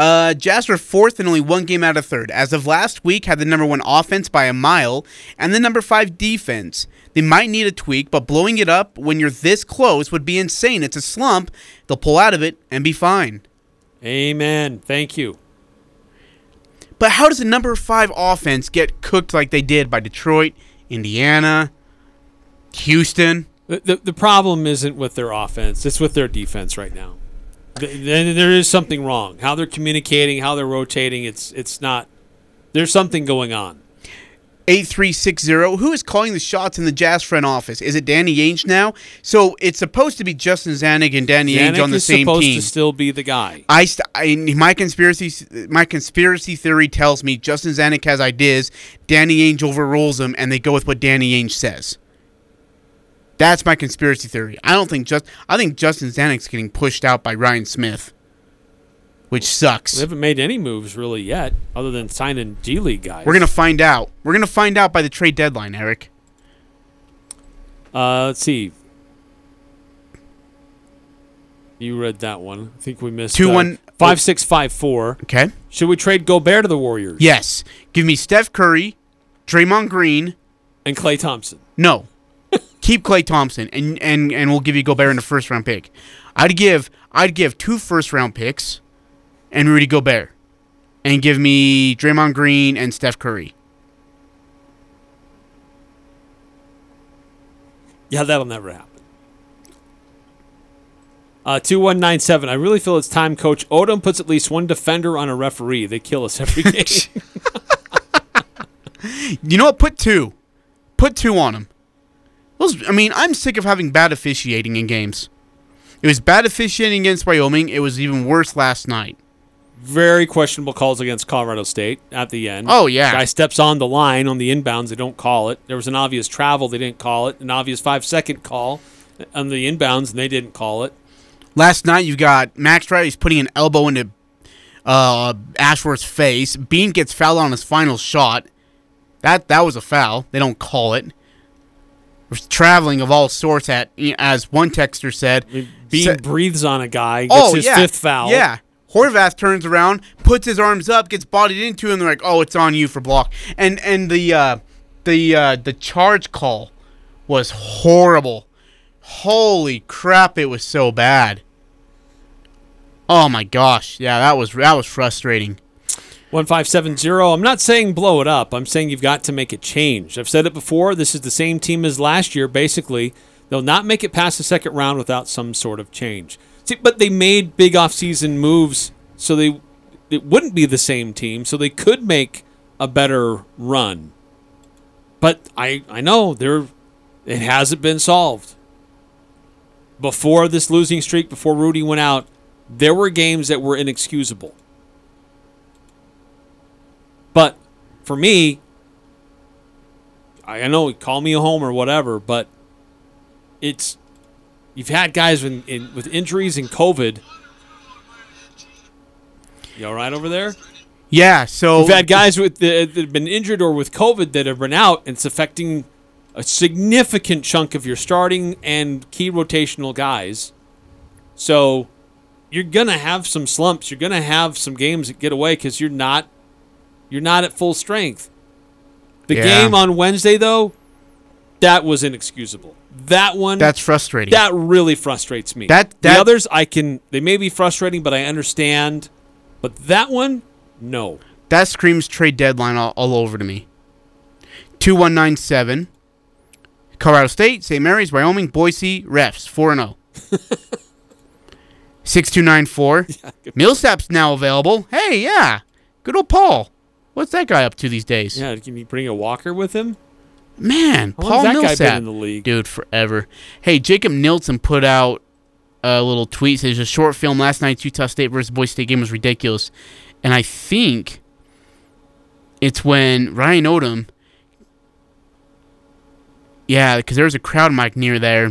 Uh, Jazz were fourth and only one game out of third. As of last week, had the number one offense by a mile and the number five defense. They might need a tweak, but blowing it up when you're this close would be insane. It's a slump. They'll pull out of it and be fine. Amen. Thank you. But how does the number five offense get cooked like they did by Detroit, Indiana, Houston? The, the, the problem isn't with their offense, it's with their defense right now. Th- Then there is something wrong. How they're communicating, how they're rotating, it's it's not there's something going on. 8360. Who is calling the shots in the Jazz front office? Is it Danny Ainge now? So it's supposed to be Justin Zanik and Danny Ainge on the is same supposed team. to still be the guy. I, st- I my conspiracy my conspiracy theory tells me Justin Zanik has ideas, Danny Ainge overrules them, and they go with what Danny Ainge says. That's my conspiracy theory. I don't think just I think Justin Zanik's getting pushed out by Ryan Smith, which sucks. They haven't made any moves really yet, other than signing D League guys. We're gonna find out. We're gonna find out by the trade deadline, Eric. Uh, let's see. You read that one. I think we missed Two uh, one- five six five four. Okay. Should we trade Gobert to the Warriors? Yes. Give me Steph Curry, Draymond Green, and Klay Thompson. No. Keep Klay Thompson and, and and we'll give you Gobert in the first round pick. I'd give I'd give two first round picks and Rudy Gobert. And give me Draymond Green and Steph Curry. Yeah, that'll never happen. Uh, 2197. I really feel it's time Coach Odom puts at least one defender on a referee. They kill us every game. You know what? Put two. Put two on him. Those, I mean, I'm sick of having bad officiating in games. It was bad officiating against Wyoming. It was even worse last night. Very questionable calls against Colorado State at the end. Oh, yeah. Guy steps on the line on the inbounds. They don't call it. There was an obvious travel. They didn't call it. An obvious five second call on the inbounds, and they didn't call it. Last night you got Max Riley's putting an elbow into uh, Ashworth's face. Bean gets fouled on his final shot. That that was a foul. They don't call it. Traveling of all sorts at as one texter said. Bean sa- breathes on a guy, gets oh his yeah, fifth foul. Yeah. Horvath turns around, puts his arms up, gets bodied into, and they're like, "Oh, it's on you for block." And and the uh, the uh, the charge call was horrible. Holy crap! It was so bad. Oh my gosh! Yeah, that was that was frustrating. 1570. I'm not saying blow it up. I'm saying you've got to make a change. I've said it before. This is the same team as last year, basically. They'll not make it past the second round without some sort of change. See, but they made big offseason moves so they it wouldn't be the same team, so they could make a better run. But I I know there it hasn't been solved. Before this losing streak, before Rudy went out, there were games that were inexcusable. But for me, I know call me a home or whatever, but it's you've had guys in, in, with injuries and COVID. You all right over there? Yeah. So You've had guys with that that have been injured or with COVID that have been out, and it's affecting a significant chunk of your starting and key rotational guys. So you're gonna have some slumps. You're gonna have some games that get away because you're not you're not at full strength. The Yeah. game on Wednesday though, that was inexcusable. That one That's frustrating. That really frustrates me. That- the others I can they may be frustrating, but I understand. But that one, no. That screams trade deadline all, all over to me. 2197. Colorado State, St. Mary's, Wyoming, Boise, refs, 4 0. 6294. Millsap's now available. Hey, yeah. Good old Paul. What's that guy up to these days? Yeah, can you bring a walker with him? Man, How Paul long's that guy been in the league? Dude, forever. Hey, Jacob Nilsson put out a little tweet. Says a short film last night's Utah State versus Boise State game was ridiculous, and I think it's when Ryan Odom. Yeah, because there was a crowd mic near there.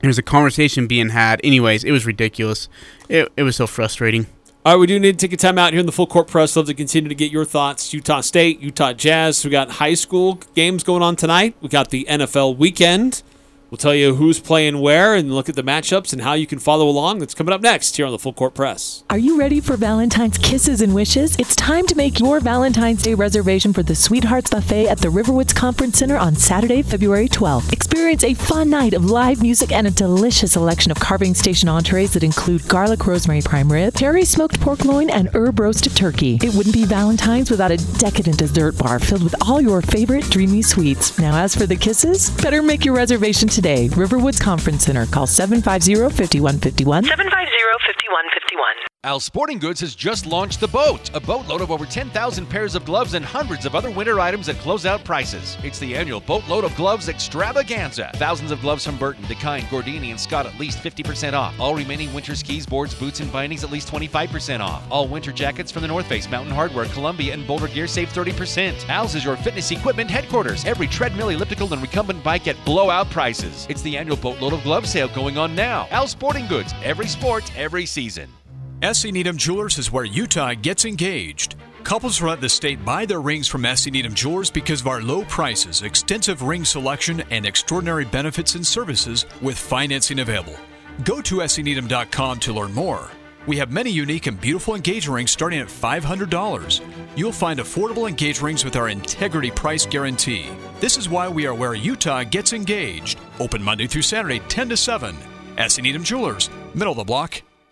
There was a conversation being had. Anyways, it was ridiculous. It, it was so frustrating. All right, we do need to take a time out here in the full court press. Love to continue to get your thoughts. Utah State, Utah Jazz. We got high school games going on tonight. We got the NFL weekend. We'll tell you who's playing where and look at the matchups and how you can follow along. That's coming up next here on the full court press. Are you ready for Valentine's kisses and wishes? It's time to make your Valentine's Day reservation for the Sweethearts Buffet at the Riverwoods Conference Center on Saturday, February 12th. Experience a fun night of live music and a delicious selection of carving station entrees that include garlic rosemary prime rib, cherry smoked pork loin, and herb roasted turkey. It wouldn't be Valentine's without a decadent dessert bar filled with all your favorite dreamy sweets. Now, as for the kisses, better make your reservation today. Riverwoods Conference Center. Call 750 5151. 750-5151. Al Sporting Goods has just launched the boat, a boatload of over 10,000 pairs of gloves and hundreds of other winter items at closeout prices. It's the annual boatload of gloves extravaganza. Thousands of gloves from Burton, Dakine, Gordini, and Scott at least 50% off. All remaining winter skis, boards, boots, and bindings at least 25% off. All winter jackets from the North Face, Mountain Hardwear, Columbia, and Boulder Gear save 30%. Al's is your fitness equipment headquarters. Every treadmill, elliptical, and recumbent bike at blowout prices. It's the annual boatload of glove sale going on now. Al Sporting Goods, every sport, every season. SC Needham Jewelers is where Utah gets engaged. Couples throughout the state buy their rings from SC Needham Jewelers because of our low prices, extensive ring selection, and extraordinary benefits and services with financing available. Go to scneedham.com to learn more. We have many unique and beautiful engagement rings starting at $500. You'll find affordable engagement rings with our integrity price guarantee. This is why we are where Utah gets engaged. Open Monday through Saturday, 10 to 7. SC Needham Jewelers, middle of the block,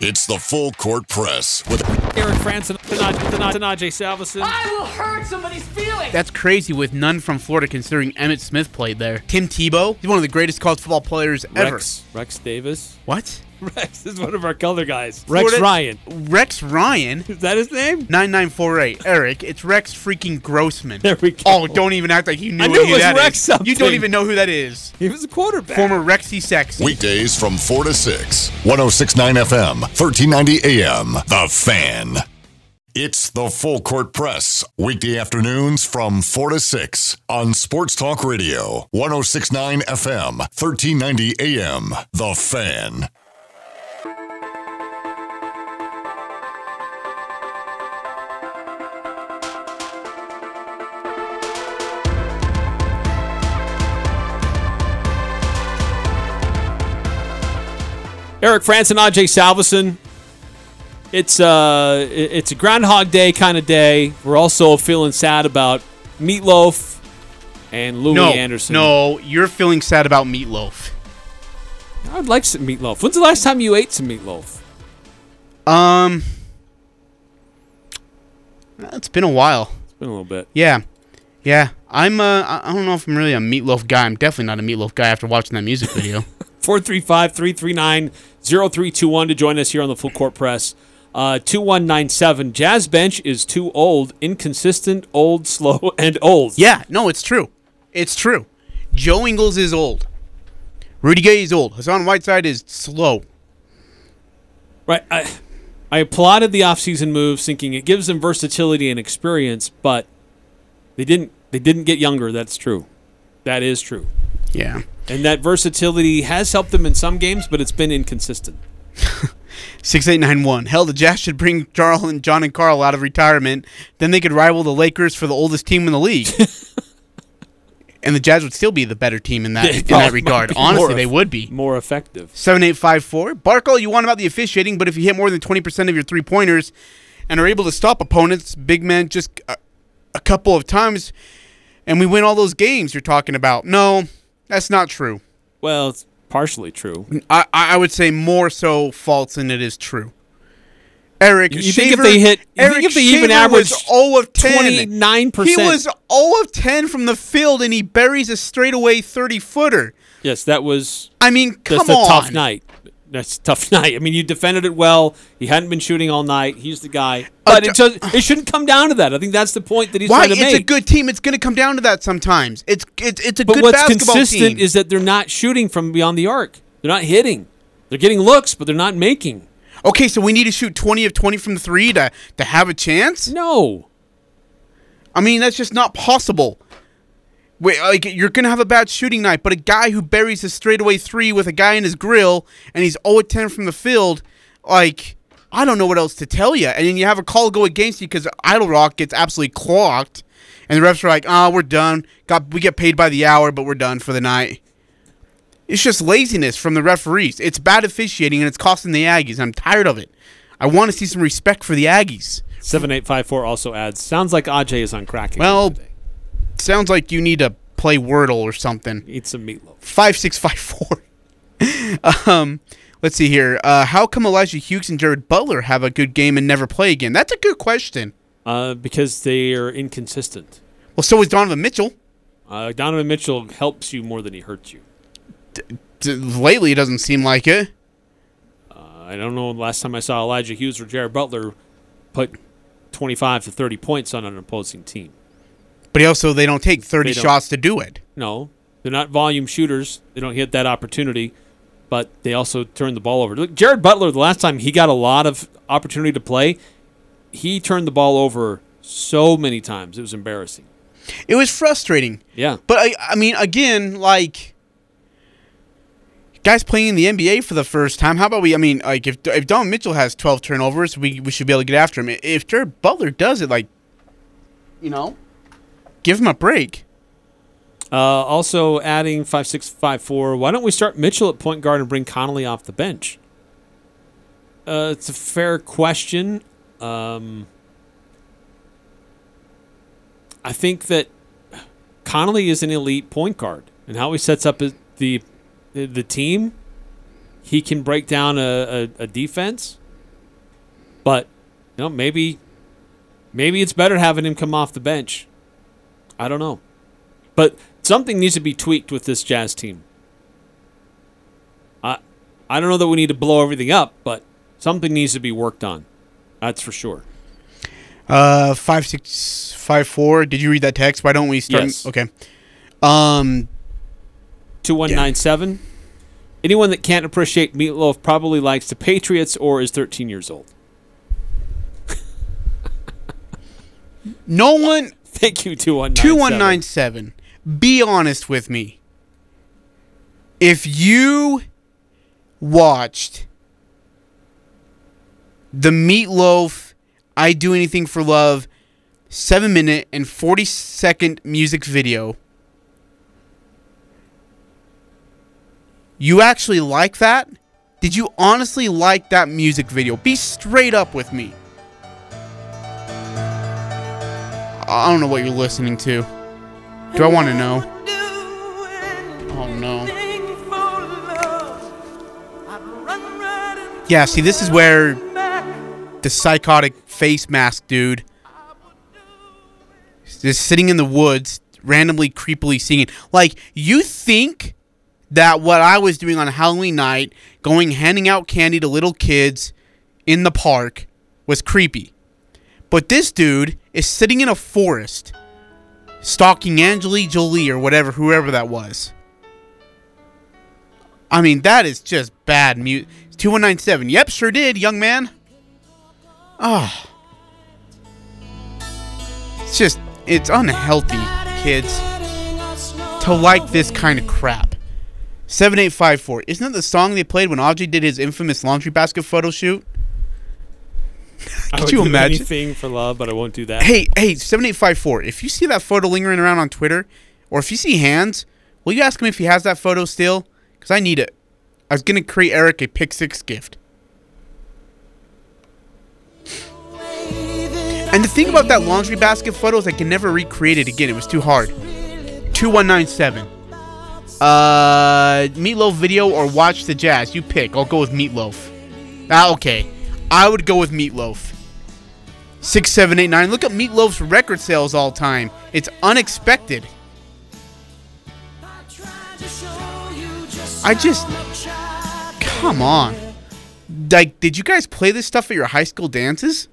It's the full court press with Eric Frandsen, Tanaje Salvesen. I will hurt somebody's feelings. That's crazy with none from Florida considering Emmitt Smith played there. Tim Tebow, he's one of the greatest college football players ever. Rex, Rex Davis. What? Rex is one of our color guys. Rex Florida- Ryan. Rex Ryan? Is that his name? 9948. Eric, it's Rex freaking Grossman. There we go. Oh, don't even act like you knew I knew who it was that Rex is. something. You don't even know who that is. He was a quarterback. Former Rexy Sexy. weekdays from 4 to 6. 1069 FM, 1390 AM. The Fan. It's the full court press, weekday afternoons from 4 to 6 on Sports Talk Radio, 1069 FM, 1390 AM. The Fan. Eric Frandsen, Ajay Salvesen. It's uh, it's a Groundhog Day kind of day. We're also feeling sad about Meatloaf and Louie no, Anderson. No, you're feeling sad about Meatloaf. I'd like some meatloaf. When's the last time you ate some meatloaf? Um, it's been a while. It's been a little bit. Yeah, yeah. I'm. Uh, I don't know if I'm really a Meatloaf guy. I'm definitely not a Meatloaf guy after watching that music video. 435 339 0321 to join us here on the Full Court Press. Uh, 2197. Jazz Bench is too old, inconsistent, old, slow, and old. yeah, no, it's true. It's true. Joe Ingles is old. Rudy Gay is old. Hassan Whiteside is slow. Right. I, I applauded the offseason moves, thinking it gives them versatility and experience, but they didn't. They didn't get younger. That's true. That is true. Yeah. And that versatility has helped them in some games, but it's been inconsistent. 6891. Hell, the Jazz should bring Charles and John and Carl out of retirement. Then they could rival the Lakers for the oldest team in the league. and the Jazz would still be the better team in that, They in that regard. Honestly, they would be. More effective. 7854. Bark all you want about the officiating, but if you hit more than 20% of your three pointers and are able to stop opponents, big men, just a, a couple of times, and we win all those games you're talking about. No, that's not true. Well, it's partially true. I, I would say more so false than it is true. Eric, You- you think if they hit- you Eric think if they even Shaver was averaged 0 of 10. 29%? He was 0 of 10 from the field, and he buries a straightaway 30 footer. Yes, that was I mean, come just on. a tough night. That's a tough night. I mean, you defended it well. He hadn't been shooting all night. He's the guy. But it, uh, just, it shouldn't come down to that. I think that's the point that he's Why? trying to It's make. a good team. It's going to come down to that sometimes. It's it's it's a but good what's basketball consistent team. is that they're not shooting from beyond the arc. They're not hitting. They're getting looks, but they're not making. Okay, so we need to shoot 20 of 20 from the 3 to to have a chance? No. I mean, that's just not possible. Wait, like you're going to have a bad shooting night, but a guy who buries a straightaway 3 with a guy in his grill and he's 0 at 10 from the field, like I don't know what else to tell you. And then you have a call go against you because Eytle-Rock gets absolutely clocked, and the refs are like, "Oh, we're done. Got we get paid by the hour, but we're done for the night." It's just laziness from the referees. It's bad officiating and it's costing the Aggies. I'm tired of it. I want to see some respect for the Aggies. 7854 also adds, sounds like Aj is on crack. Well, today. Sounds like you need to play Wordle or something. Eat some meatloaf. 5654. um, let's see here. Uh, how come Elijah Hughes and Jared Butler have a good game and never play again? That's a good question. Uh, because they are inconsistent. Well, so is Donovan Mitchell. Uh, Donovan Mitchell helps you more than he hurts you. D- lately, it doesn't seem like it. Uh, I don't know the last time I saw Elijah Hughes or Jared Butler put 25 to 30 points on an opposing team. But also, they don't take 30 don't. shots to do it. No, they're not volume shooters. They don't hit that opportunity, but they also turn the ball over. Look, Jared Butler, the last time he got a lot of opportunity to play, he turned the ball over so many times. It was embarrassing. It was frustrating. Yeah. But I, I mean, again, like guys playing in the NBA for the first time. How about we? I mean, like if if Don Mitchell has twelve turnovers, we we should be able to get after him. If Jared Butler does it, like, you know, give him a break. Uh, also adding 5654, why don't we start Mitchell at point guard and bring Conley off the bench? Uh, it's a fair question. Um, I think that Conley is an elite point guard, and how he sets up the the team, he can break down a, a, a defense. But you know, maybe maybe it's better having him come off the bench. I don't know. But something needs to be tweaked with this Jazz team. I I don't know that we need to blow everything up, but something needs to be worked on. That's for sure. Uh, five six five four. Did you read that text? Why don't we start? Yes. Okay. Um, 2197. Anyone that can't appreciate meatloaf probably likes the Patriots or is 13 years old. no one. Thank you, 2197. Two one nine seven. Be honest with me. If you watched the Meatloaf "I Do Anything for Love" seven minute and forty second music video, you actually like that? Did you honestly like that music video? Be straight up with me. I don't know what you're listening to. Do I want to know? Oh no. Yeah, see, this is where the psychotic face mask dude is just sitting in the woods, randomly, creepily singing. Like, you think that what I was doing on Halloween night, going handing out candy to little kids in the park, was creepy. But this dude is sitting in a forest, stalking Angelique Jolie or whatever, whoever that was. I mean, that is just bad mute. 2197. Yep, sure did, young man. Ah. It's just, it's unhealthy, kids, to like this kind of crap. 7854. Isn't that the song they played when Audrey did his infamous laundry basket photo shoot? Could you imagine? anything for love, but I won't do that. Hey, hey, 7854. If you see that photo lingering around on Twitter, or if you see hands, will you ask him if he has that photo still? Because I need it. I was going to create Eric a Pick Six gift. And the thing about that laundry basket photo is I can never recreate it again. It was too hard. 2197. Uh, Meatloaf video or watch the Jazz. You pick. I'll go with Meatloaf. Ah, okay. I would go with Meatloaf. 6789. Look at Meatloaf's record sales all time. It's unexpected. I just. Come on. Like, did you guys play this stuff at your high school dances?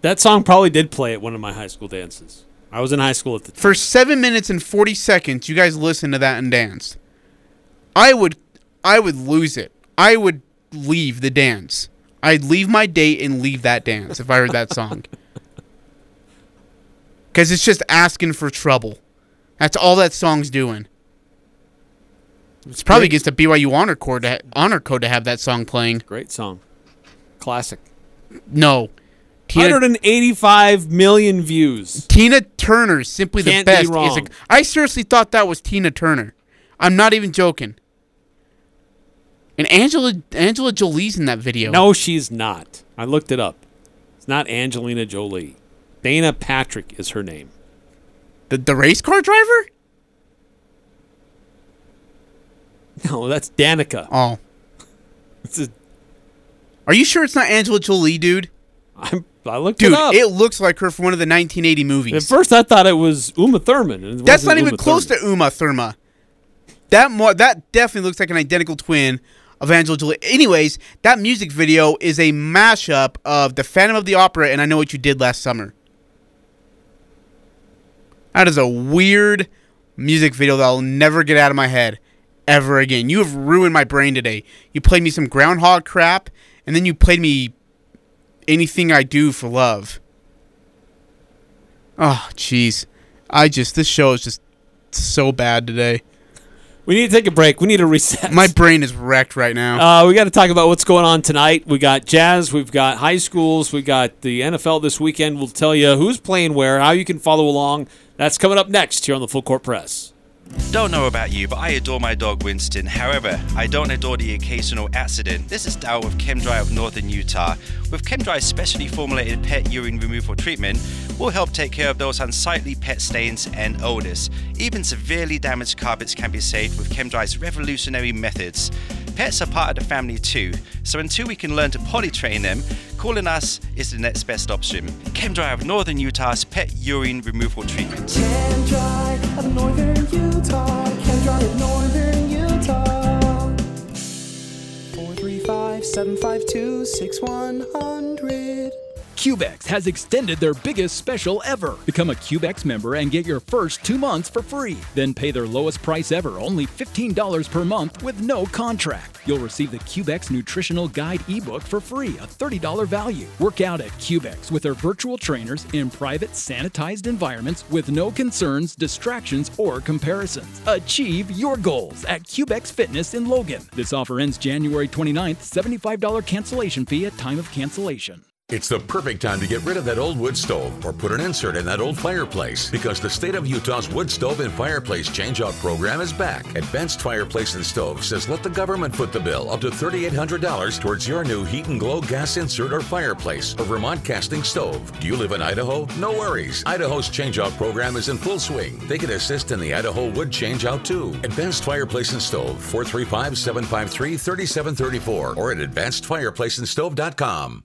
That song probably did play at one of my high school dances. I was in high school at the time. For seven minutes and forty seconds, you guys listened to that and danced. I would, I would lose it. I would leave the dance. I'd leave my date and leave that dance if I heard that song. Because it's just asking for trouble. That's all that song's doing. It's probably against the BYU honor code to ha- honor code to have that song playing. Great song, classic. No, Tina, 185 million views. Tina Turner, simply Can't the be best. Is a, I seriously thought that was Tina Turner. I'm not even joking. And Angela Angela Jolie's in that video. No, she's not. I looked it up. It's not Angelina Jolie. Dana Patrick is her name. the the race car driver. No, that's Danica. Oh, It's a- are you sure it's not Angela Jolie, dude? I'm, I looked Dude, it up. it looks like her from one of the 1980 movies. At first, I thought it was Uma Thurman. That's not even Uma close Thurman. to Uma Thurma. That more that definitely looks like an identical twin Jolie. Anyways, that music video is a mashup of The Phantom of the Opera and I Know What You Did Last Summer. That is a weird music video that I'll never get out of my head ever again. You have ruined my brain today. You played me some groundhog crap and then you played me anything I do for love. Oh, jeez. I just this show is just so bad today. We need to take a break. We need to reset. My brain is wrecked right now. Uh, we got to talk about what's going on tonight. We got jazz, we've got high schools, we got the NFL this weekend. We'll tell you who's playing where, how you can follow along. That's coming up next here on the Full Court Press. Don't know about you, but I adore my dog Winston. However, I don't adore the occasional accident. This is Dal with ChemDry of Northern Utah. With ChemDry's specially formulated pet urine removal treatment, we'll help take care of those unsightly pet stains and odors. Even severely damaged carpets can be saved with ChemDry's revolutionary methods. Pets are part of the family too, so until we can learn to potty train them, calling us is the next best option. ChemDry of Northern Utah's pet urine removal treatment. Can dry of northern Utah. ChemDry of northern Utah. 435 752 6100. Cubex has extended their biggest special ever. Become a Cubex member and get your first two months for free. Then pay their lowest price ever, only $15 per month with no contract. You'll receive the Cubex Nutritional Guide ebook for free, a $30 value. Work out at Cubex with their virtual trainers in private, sanitized environments with no concerns, distractions, or comparisons. Achieve your goals at Cubex Fitness in Logan. This offer ends January 29th, $75 cancellation fee at time of cancellation. It's the perfect time to get rid of that old wood stove or put an insert in that old fireplace because the state of Utah's wood stove and fireplace changeout program is back. Advanced Fireplace and Stove says let the government foot the bill up to $3,800 towards your new heat and glow gas insert or fireplace or Vermont casting stove. Do you live in Idaho? No worries. Idaho's changeout program is in full swing. They can assist in the Idaho wood changeout too. Advanced Fireplace and Stove 435 753 3734 or at advancedfireplaceandstove.com.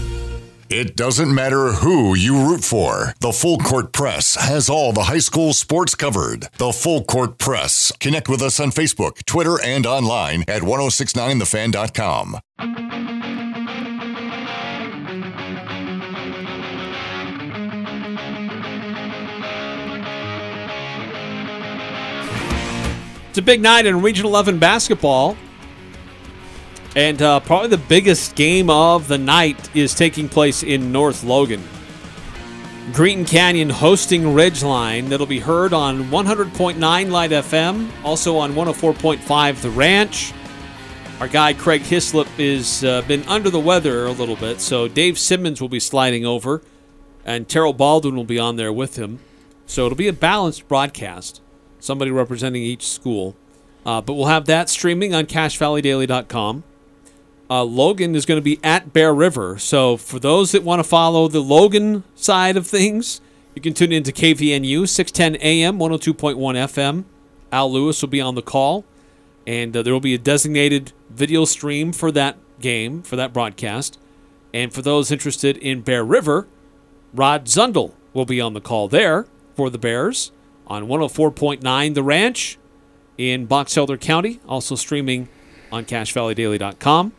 It doesn't matter who you root for. The Full Court Press has all the high school sports covered. The Full Court Press. Connect with us on Facebook, Twitter, and online at 1069thefan.com. It's a big night in Region 11 basketball. And uh, probably the biggest game of the night is taking place in North Logan. Green Canyon hosting Ridgeline. That'll be heard on 100.9 Light FM, also on 104.5 The Ranch. Our guy Craig Hislop is uh, been under the weather a little bit, so Dave Simmons will be sliding over, and Terrell Baldwin will be on there with him. So it'll be a balanced broadcast, somebody representing each school. Uh, but we'll have that streaming on CacheValleyDaily.com. uh, Logan is going to be at Bear River. So for those that want to follow the Logan side of things, you can tune into KVNU 610 AM 102.1 FM. Al Lewis will be on the call, and uh, there will be a designated video stream for that game for that broadcast. And for those interested in Bear River, Rod Zundel will be on the call there for the Bears on 104.9 The Ranch in Box Elder County, also streaming on CacheValleyDaily.com.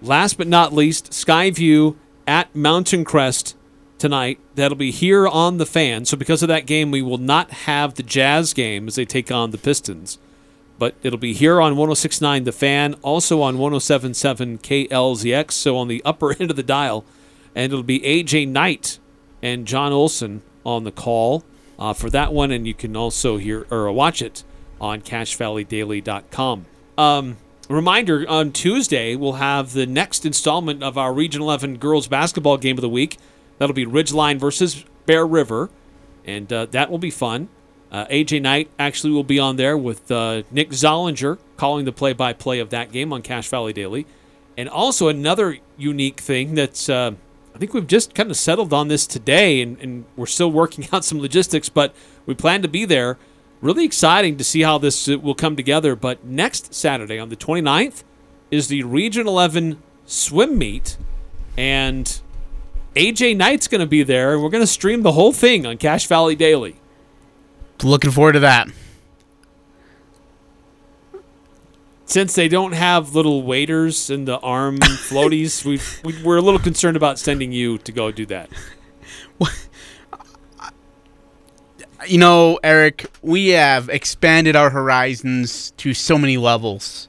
Last but not least, Skyview at Mountain Crest tonight. That'll be here on the fan. So because of that game, we will not have the Jazz game as they take on the Pistons. But it'll be here on 106.9 The Fan, also on 107.7 KLZX, so on the upper end of the dial. And it'll be AJ Knight and John Olson on the call uh, for that one. And you can also hear or watch it on CacheValleyDaily.com. Um, reminder on Tuesday, we'll have the next installment of our Region 11 girls basketball game of the week. That'll be Ridgeline versus Bear River, and uh, that will be fun. Uh, AJ Knight actually will be on there with uh, Nick Zollinger calling the play by play of that game on Cache Valley Daily. And also another unique thing that's, uh, I think we've just kind of settled on this today, and, and we're still working out some logistics, but we plan to be there. Really exciting to see how this uh, will come together. But next Saturday on the 29th is the Region 11 swim meet, and AJ Knight's going to be there, and we're going to stream the whole thing on Cache Valley Daily. Looking forward to that. Since they don't have little waders in the arm floaties, we've, we, we're a little concerned about sending you to go do that. You know, Eric, we have expanded our horizons to so many levels.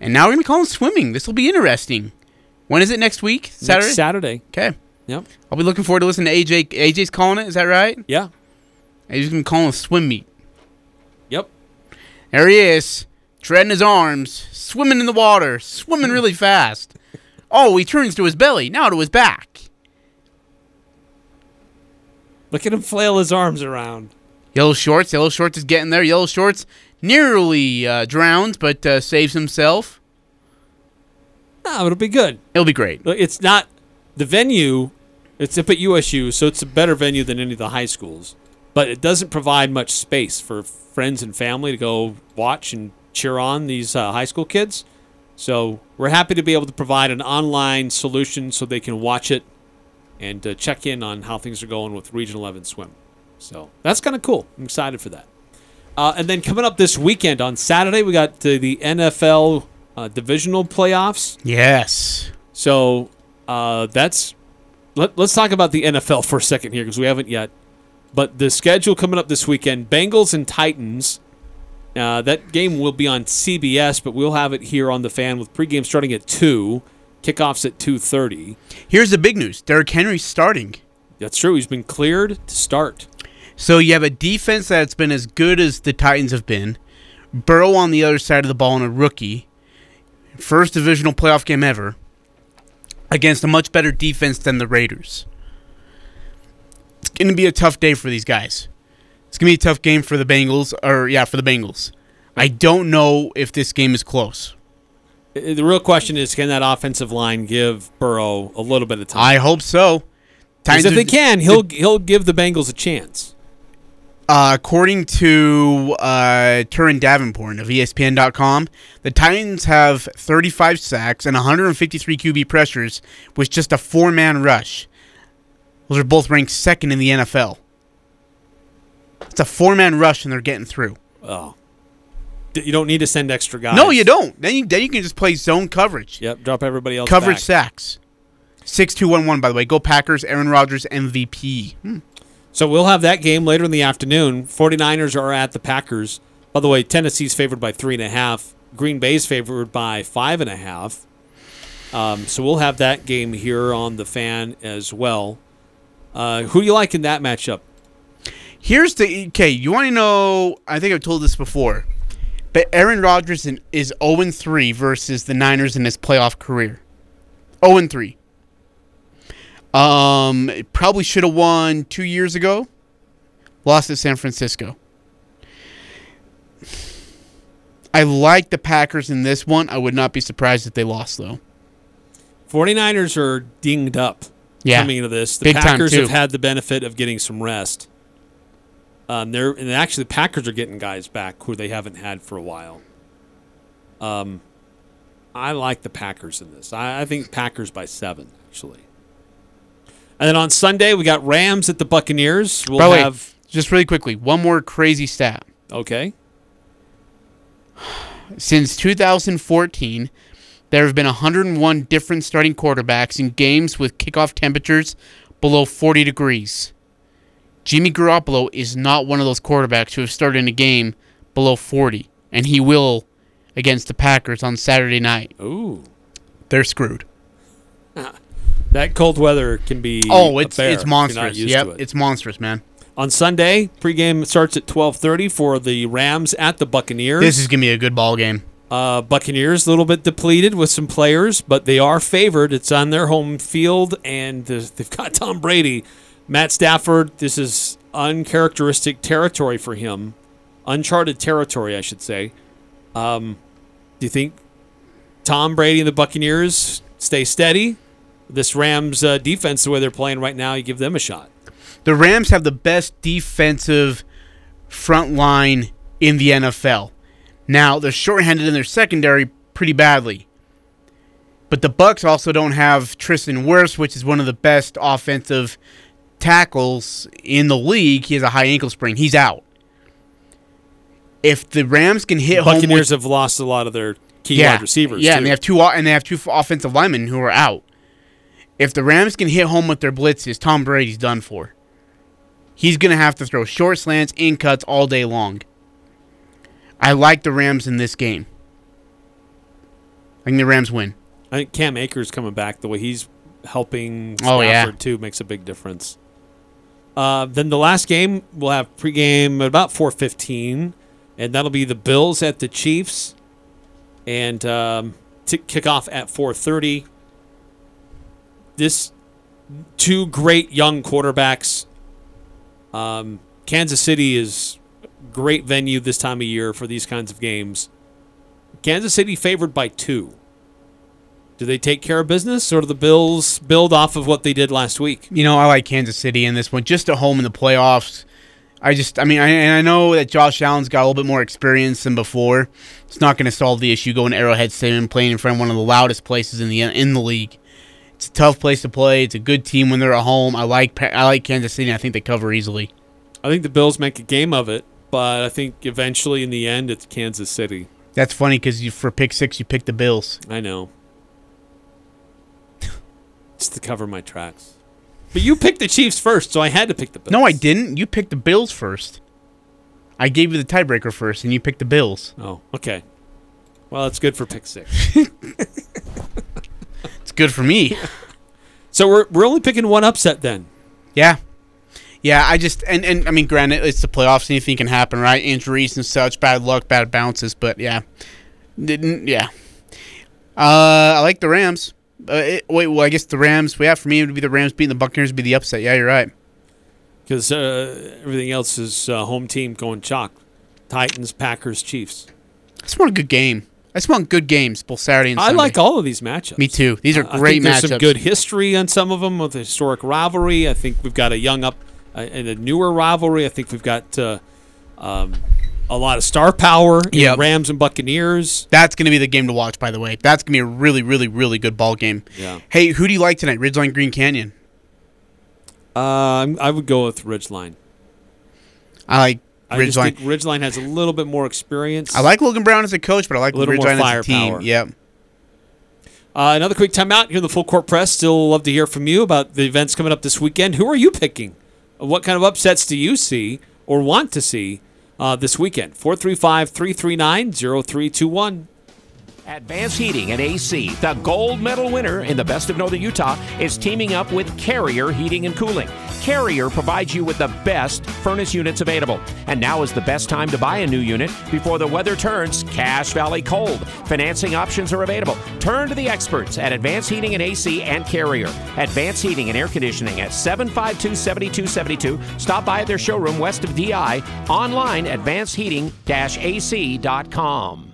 And now we're going to call them swimming. This will be interesting. When is it next week? Saturday? Next Saturday. Okay. Yep. I'll be looking forward to listening to AJ. AJ's calling it. Is that right? Yeah. AJ's going to call it swim meet. Yep. There he is, treading his arms, swimming in the water, swimming really fast. Oh, he turns to his belly, now to his back. Look at him flail his arms around. Yellow Shorts. Yellow Shorts is getting there. Yellow Shorts nearly uh, drowns, but uh, saves himself. No, it'll be good. It'll be great. It's not the venue. It's up at USU, so it's a better venue than any of the high schools. But it doesn't provide much space for friends and family to go watch and cheer on these uh, high school kids. So we're happy to be able to provide an online solution so they can watch it and uh, check in on how things are going with Region 11 swim. So that's kind of cool. I'm excited for that. Uh, and then coming up this weekend on Saturday, we got the, the NFL uh, divisional playoffs. Yes. So uh, that's let, let's talk about the NFL for a second here because we haven't yet. But the schedule coming up this weekend: Bengals and Titans. Uh, that game will be on CBS, but we'll have it here on the fan with pregame starting at two, kickoffs at two thirty. Here's the big news: Derrick Henry's starting. That's true. He's been cleared to start. So you have a defense that's been as good as the Titans have been. Burrow on the other side of the ball and a rookie. First divisional playoff game ever against a much better defense than the Raiders. It's going to be a tough day for these guys. It's going to be a tough game for the Bengals, or yeah, for the Bengals. I don't know if this game is close. Uh, The real question is, can that offensive line give Burrow a little bit of time? I hope so. if they can, he'll he'll give the Bengals a chance. Uh, according to uh, Turron Davenport of ESPN.com, the Titans have 35 sacks and 153 QB pressures with just a four man rush. Those are both ranked second in the NFL. It's a four man rush and they're getting through. Oh, you don't need to send extra guys. No, you don't. Then you, then you can just play zone coverage. Yep, drop everybody else. Coverage back. sacks. 6211, by the way. Go Packers. Aaron Rodgers, MVP. Hmm. So we'll have that game later in the afternoon. 49ers are at the Packers. By the way, Tennessee's favored by three and a half. Green Bay's favored by five and a half. Um, so we'll have that game here on the fan as well. Uh, who do you like in that matchup? Here's the okay. You want to know? I think I've told this before, but Aaron Rodgers in- is 0 3 versus the Niners in his playoff career. 0 3. Um, probably should have won two years ago. Lost to San Francisco. I like the Packers in this one. I would not be surprised if they lost though. 49ers are dinged up Yeah. coming into this. The Big Packers have had the benefit of getting some rest. Um, they're and actually the Packers are getting guys back who they haven't had for a while. Um, I like the Packers in this. I, I think Packers by seven actually. And then on Sunday we got Rams at the Buccaneers. We'll By the way, have just really quickly, one more crazy stat. okay. Since 2014, there have been 101 different starting quarterbacks in games with kickoff temperatures below 40 degrees. Jimmy Garoppolo is not one of those quarterbacks who have started in a game below 40, and he will against the Packers on Saturday night. Ooh. They're screwed. That cold weather can be Oh, a it's bear it's if you're not monstrous. used Yep, to it. it's monstrous, man. On Sunday, pregame starts at 12:30 for the Rams at the Buccaneers. This is gonna be a good ball game. Uh, Buccaneers a little bit depleted with some players, but they are favored. It's on their home field, and they've got Tom Brady, Matt Stafford. This is uncharacteristic territory for him, uncharted territory, I should say. Um, do you think Tom Brady and the Buccaneers stay steady? This Rams uh, defense, the way they're playing right now, you give them a shot. The Rams have the best defensive front line in the NFL. Now they're shorthanded in their secondary pretty badly. But the Bucs also don't have Tristan Wirfs, which is one of the best offensive tackles in the league. He has a high ankle sprain. He's out. If the Rams can hit home with have lost a lot of their key wide receivers. Yeah, too. and they have two and they have two offensive linemen who are out. If the Rams can hit home with their blitzes, Tom Brady's done for. He's gonna have to throw short slants, in cuts all day long. I like the Rams in this game. I think the Rams win. I think Cam Akers coming back the way he's helping Oh, Stafford yeah. too makes a big difference. Uh, then the last game we'll have pregame at about four fifteen, and that'll be the Bills at the Chiefs, and um, kick off at four thirty. This two great young quarterbacks. Um, Kansas City is great venue this time of year for these kinds of games. Kansas City favored by two. Do they take care of business, or do the Bills build off of what they did last week? You know, I like Kansas City in this one, just at home in the playoffs. I just, I mean, I, and I know that Josh Allen's got a little bit more experience than before. It's not going to solve the issue going to Arrowhead Stadium playing in front of one of the loudest places in the in the league. It's a tough place to play. It's a good team when they're at home. I like I like Kansas City. I think they cover easily. I think the Bills make a game of it, but I think eventually, in the end, it's Kansas City. That's funny because for pick six, you picked the Bills. I know. To cover my tracks. But you picked the Chiefs first, so I had to pick the Bills. No, I didn't. You picked the Bills first. I gave you the tiebreaker first, and you picked the Bills. Oh, okay. Well, it's good for pick six. It's good for me. so we're we're only picking one upset then. Yeah. Yeah, I just and, and I mean, granted, it's the playoffs. Anything can happen, right? Injuries and such, bad luck, bad bounces. But yeah, didn't yeah. Uh, I like the Rams. Uh, it, wait, well, I guess the Rams. Yeah, for me, it would be the Rams beating the Buccaneers. Would be the upset. Yeah, you're right. Because uh, everything else is uh, home team going chalk. Titans, Packers, Chiefs. I just want a good game. I just want good games, both Saturday and Sunday. I like all of these matchups. Me too. These are I- great there's matchups. some good history on some of them with a historic rivalry. I think we've got a young up uh, and a newer rivalry. I think we've got uh, um, a lot of star power in Yep. Rams and Buccaneers. That's going to be the game to watch. By the way, that's going to be a really, really, really good ball game. Yeah. Hey, who do you like tonight? Ridgeline Green Canyon. Uh, I'm- I would go with Ridgeline. I like I just Ridgeline. think Ridgeline has a little bit more experience. I like Logan Brown as a coach, but I like A little more Ridgeline as a team. firepower. Yep. Uh, another quick timeout here in the full court press. Still love to hear from you about the events coming up this weekend. Who are you picking? What kind of upsets do you see or want to see uh, this weekend? 435 339 0321. Advanced Heating and AC, the gold medal winner in the Best of Northern Utah, is teaming up with Carrier Heating and Cooling. Carrier provides you with the best furnace units available. And now is the best time to buy a new unit before the weather turns Cache Valley cold. Financing options are available. Turn to the experts at Advanced Heating and AC and Carrier. Advanced Heating and Air Conditioning at 752 7272. Stop by at their showroom west of DI. Online, at advancedheating-ac.com.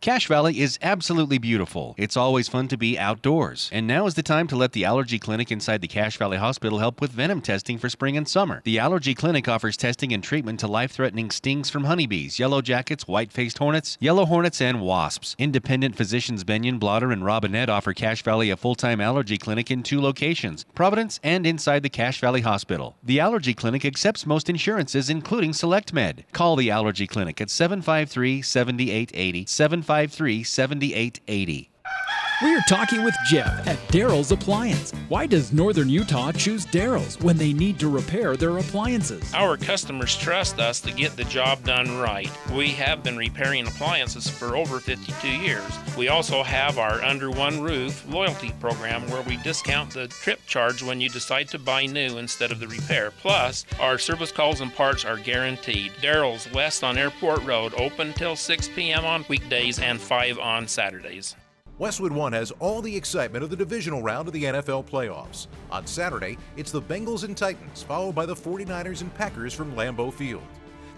Cache Valley is absolutely beautiful. It's always fun to be outdoors. And now is the time to let the allergy clinic inside the Cache Valley Hospital help with venom testing for spring and summer. The allergy clinic offers testing and treatment to life threatening stings from honeybees, yellow jackets, white faced hornets, yellow hornets, and wasps. Independent physicians Benyon, Blotter, and Robinette offer Cache Valley a full time allergy clinic in two locations Providence and inside the Cache Valley Hospital. The allergy clinic accepts most insurances, including SelectMed. Call the allergy clinic at 753 7880. 753 7880. We are talking with Jeff at Daryl's Appliance. Why does Northern Utah choose Daryl's when they need to repair their appliances? Our customers trust us to get the job done right. We have been repairing appliances for over 52 years. We also have our Under One Roof loyalty program where we discount the trip charge when you decide to buy new instead of the repair. Plus, our service calls and parts are guaranteed. Daryl's West on Airport Road, open till 6 p.m. on weekdays and 5 on Saturdays. Westwood One has all the excitement of the divisional round of the NFL playoffs. On Saturday, it's the Bengals and Titans, followed by the 49ers and Packers from Lambeau Field.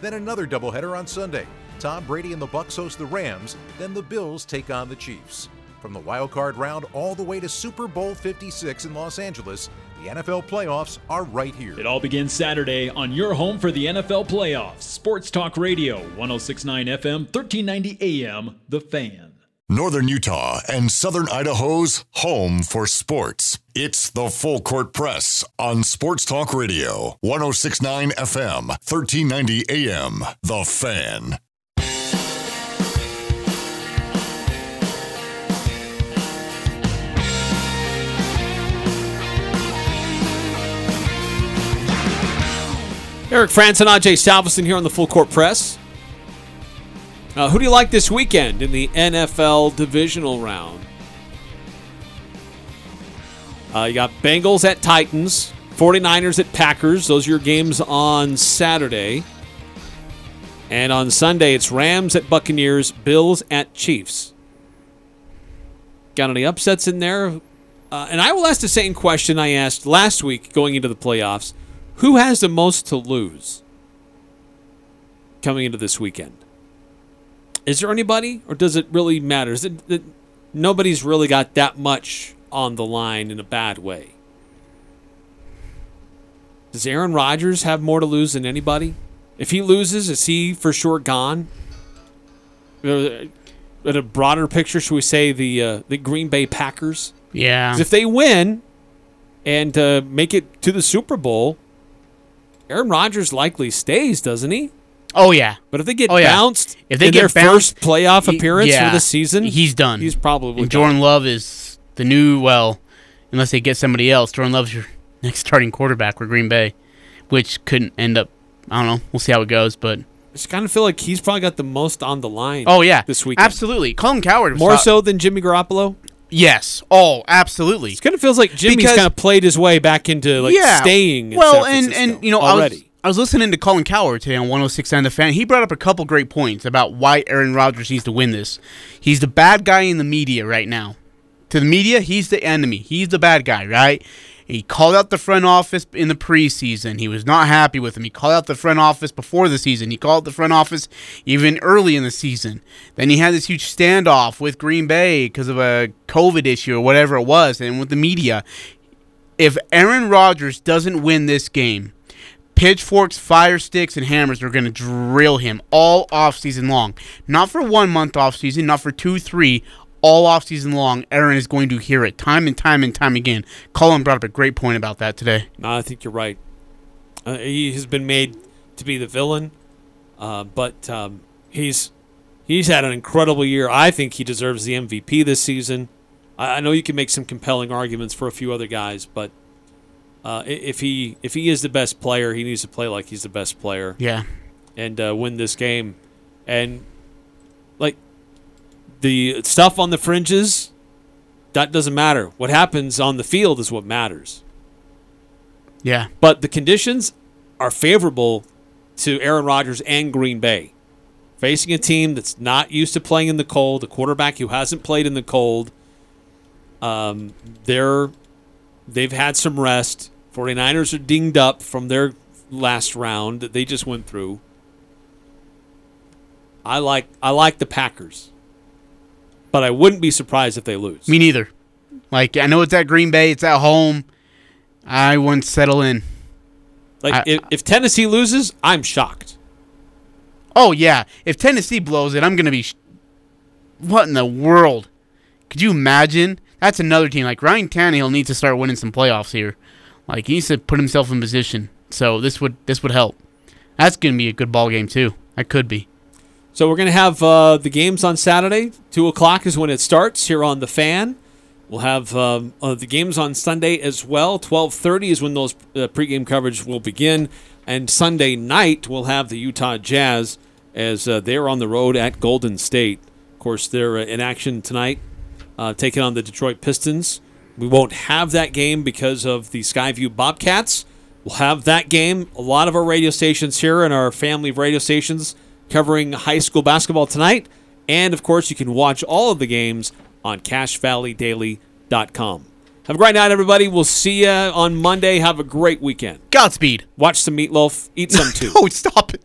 Then another doubleheader on Sunday. Tom Brady and the Bucs host the Rams, then the Bills take on the Chiefs. From the wild card round all the way to Super Bowl 56 in Los Angeles, the NFL playoffs are right here. It all begins Saturday on your home for the NFL playoffs. Sports Talk Radio, 1069 FM, 1390 AM, The Fan. Northern Utah and Southern Idaho's home for sports. It's the Full Court Press on Sports Talk Radio, 1069 FM, 1390 AM. The Fan. Eric Frandsen and Ajay Salvesen here on the Full Court Press. Uh, who do you like this weekend in the NFL divisional round? Uh, you got Bengals at Titans, 49ers at Packers. Those are your games on Saturday. And on Sunday, it's Rams at Buccaneers, Bills at Chiefs. Got any upsets in there? Uh, and I will ask the same question I asked last week going into the playoffs. Who has the most to lose coming into this weekend? Is there anybody, or does it really matter? Is it that nobody's really got that much on the line in a bad way? Does Aaron Rodgers have more to lose than anybody? If he loses, is he for sure gone? In a broader picture, should we say the uh, the Green Bay Packers? Yeah. If they win and uh, make it to the Super Bowl, Aaron Rodgers likely stays, doesn't he? Oh yeah. But if they get Oh, yeah. bounced if they in get their bounced, first playoff appearance yeah, for the season, he's done. He's probably And done. Jordan Love is the new well, unless they get somebody else. Jordan Love's your next starting quarterback for Green Bay, which couldn't end up. I don't know. We'll see how it goes, but I just kind of feel like he's probably got the most on the line. oh yeah, this week absolutely. Colin Cowherd more top- so than Jimmy Garoppolo. Yes. Oh, absolutely. It kind of feels like Jimmy's Because- kind of played his way back into like staying. in Well, and and you know, already. I was I was listening to Colin Cowherd today on 106 the fan. He brought up a couple great points about why Aaron Rodgers needs to win this. He's the bad guy in the media right now. To the media, he's the enemy. He's the bad guy, right? He called out the front office in the preseason. He was not happy with him. He called out the front office before the season. He called the front office even early in the season. Then he had this huge standoff with Green Bay because of a COVID issue or whatever it was, and with the media. If Aaron Rodgers doesn't win this game, pitchforks, fire sticks, and hammers are going to drill him all offseason long. Not for one month offseason, not for two, three, all offseason long. Aaron is going to hear it time and time and time again. Colin brought up a great point about that today. No, I think you're right. Uh, he has been made to be the villain, uh, but um, he's he's had an incredible year. I think he deserves the MVP this season. I, I know you can make some compelling arguments for a few other guys, but uh, if he if he is the best player, he needs to play like he's the best player. Yeah. and uh, win this game, and like The stuff on the fringes, that doesn't matter. What happens on the field is what matters. Yeah. But the conditions are favorable to Aaron Rodgers and Green Bay. Facing a team that's not used to playing in the cold, a quarterback who hasn't played in the cold. Um, they're they've had some rest. 49ers are dinged up from their last round that they just went through. I like I like the Packers. But I wouldn't be surprised if they lose. Me neither. Like I know it's at Green Bay, it's at home. I wouldn't settle in. Like I- if, if Tennessee loses, I'm shocked. Oh yeah, if Tennessee blows it, I'm gonna be. Sh- what in the world? Could you imagine? That's another team. Like Ryan Tannehill needs to start winning some playoffs here. Like he needs to put himself in position. So this would this would help. That's gonna be a good ball game too. That could be. So we're going to have uh, the games on Saturday. Two o'clock is when it starts here on the Fan. We'll have um, uh, the games on Sunday as well. Twelve thirty is when those uh, pregame coverage will begin, and Sunday night we'll have the Utah Jazz as uh, they're on the road at Golden State. Of course, they're uh, in action tonight, uh, taking on the Detroit Pistons. We won't have that game because of the Skyview Bobcats. We'll have that game. A lot of our radio stations here and our family of radio stations covering high school basketball tonight. And of course, you can watch all of the games on CashValleyDaily.com. Have a great night, everybody. We'll see you on Monday. Have a great weekend. Godspeed. Watch some meatloaf. Eat some too. oh, stop it.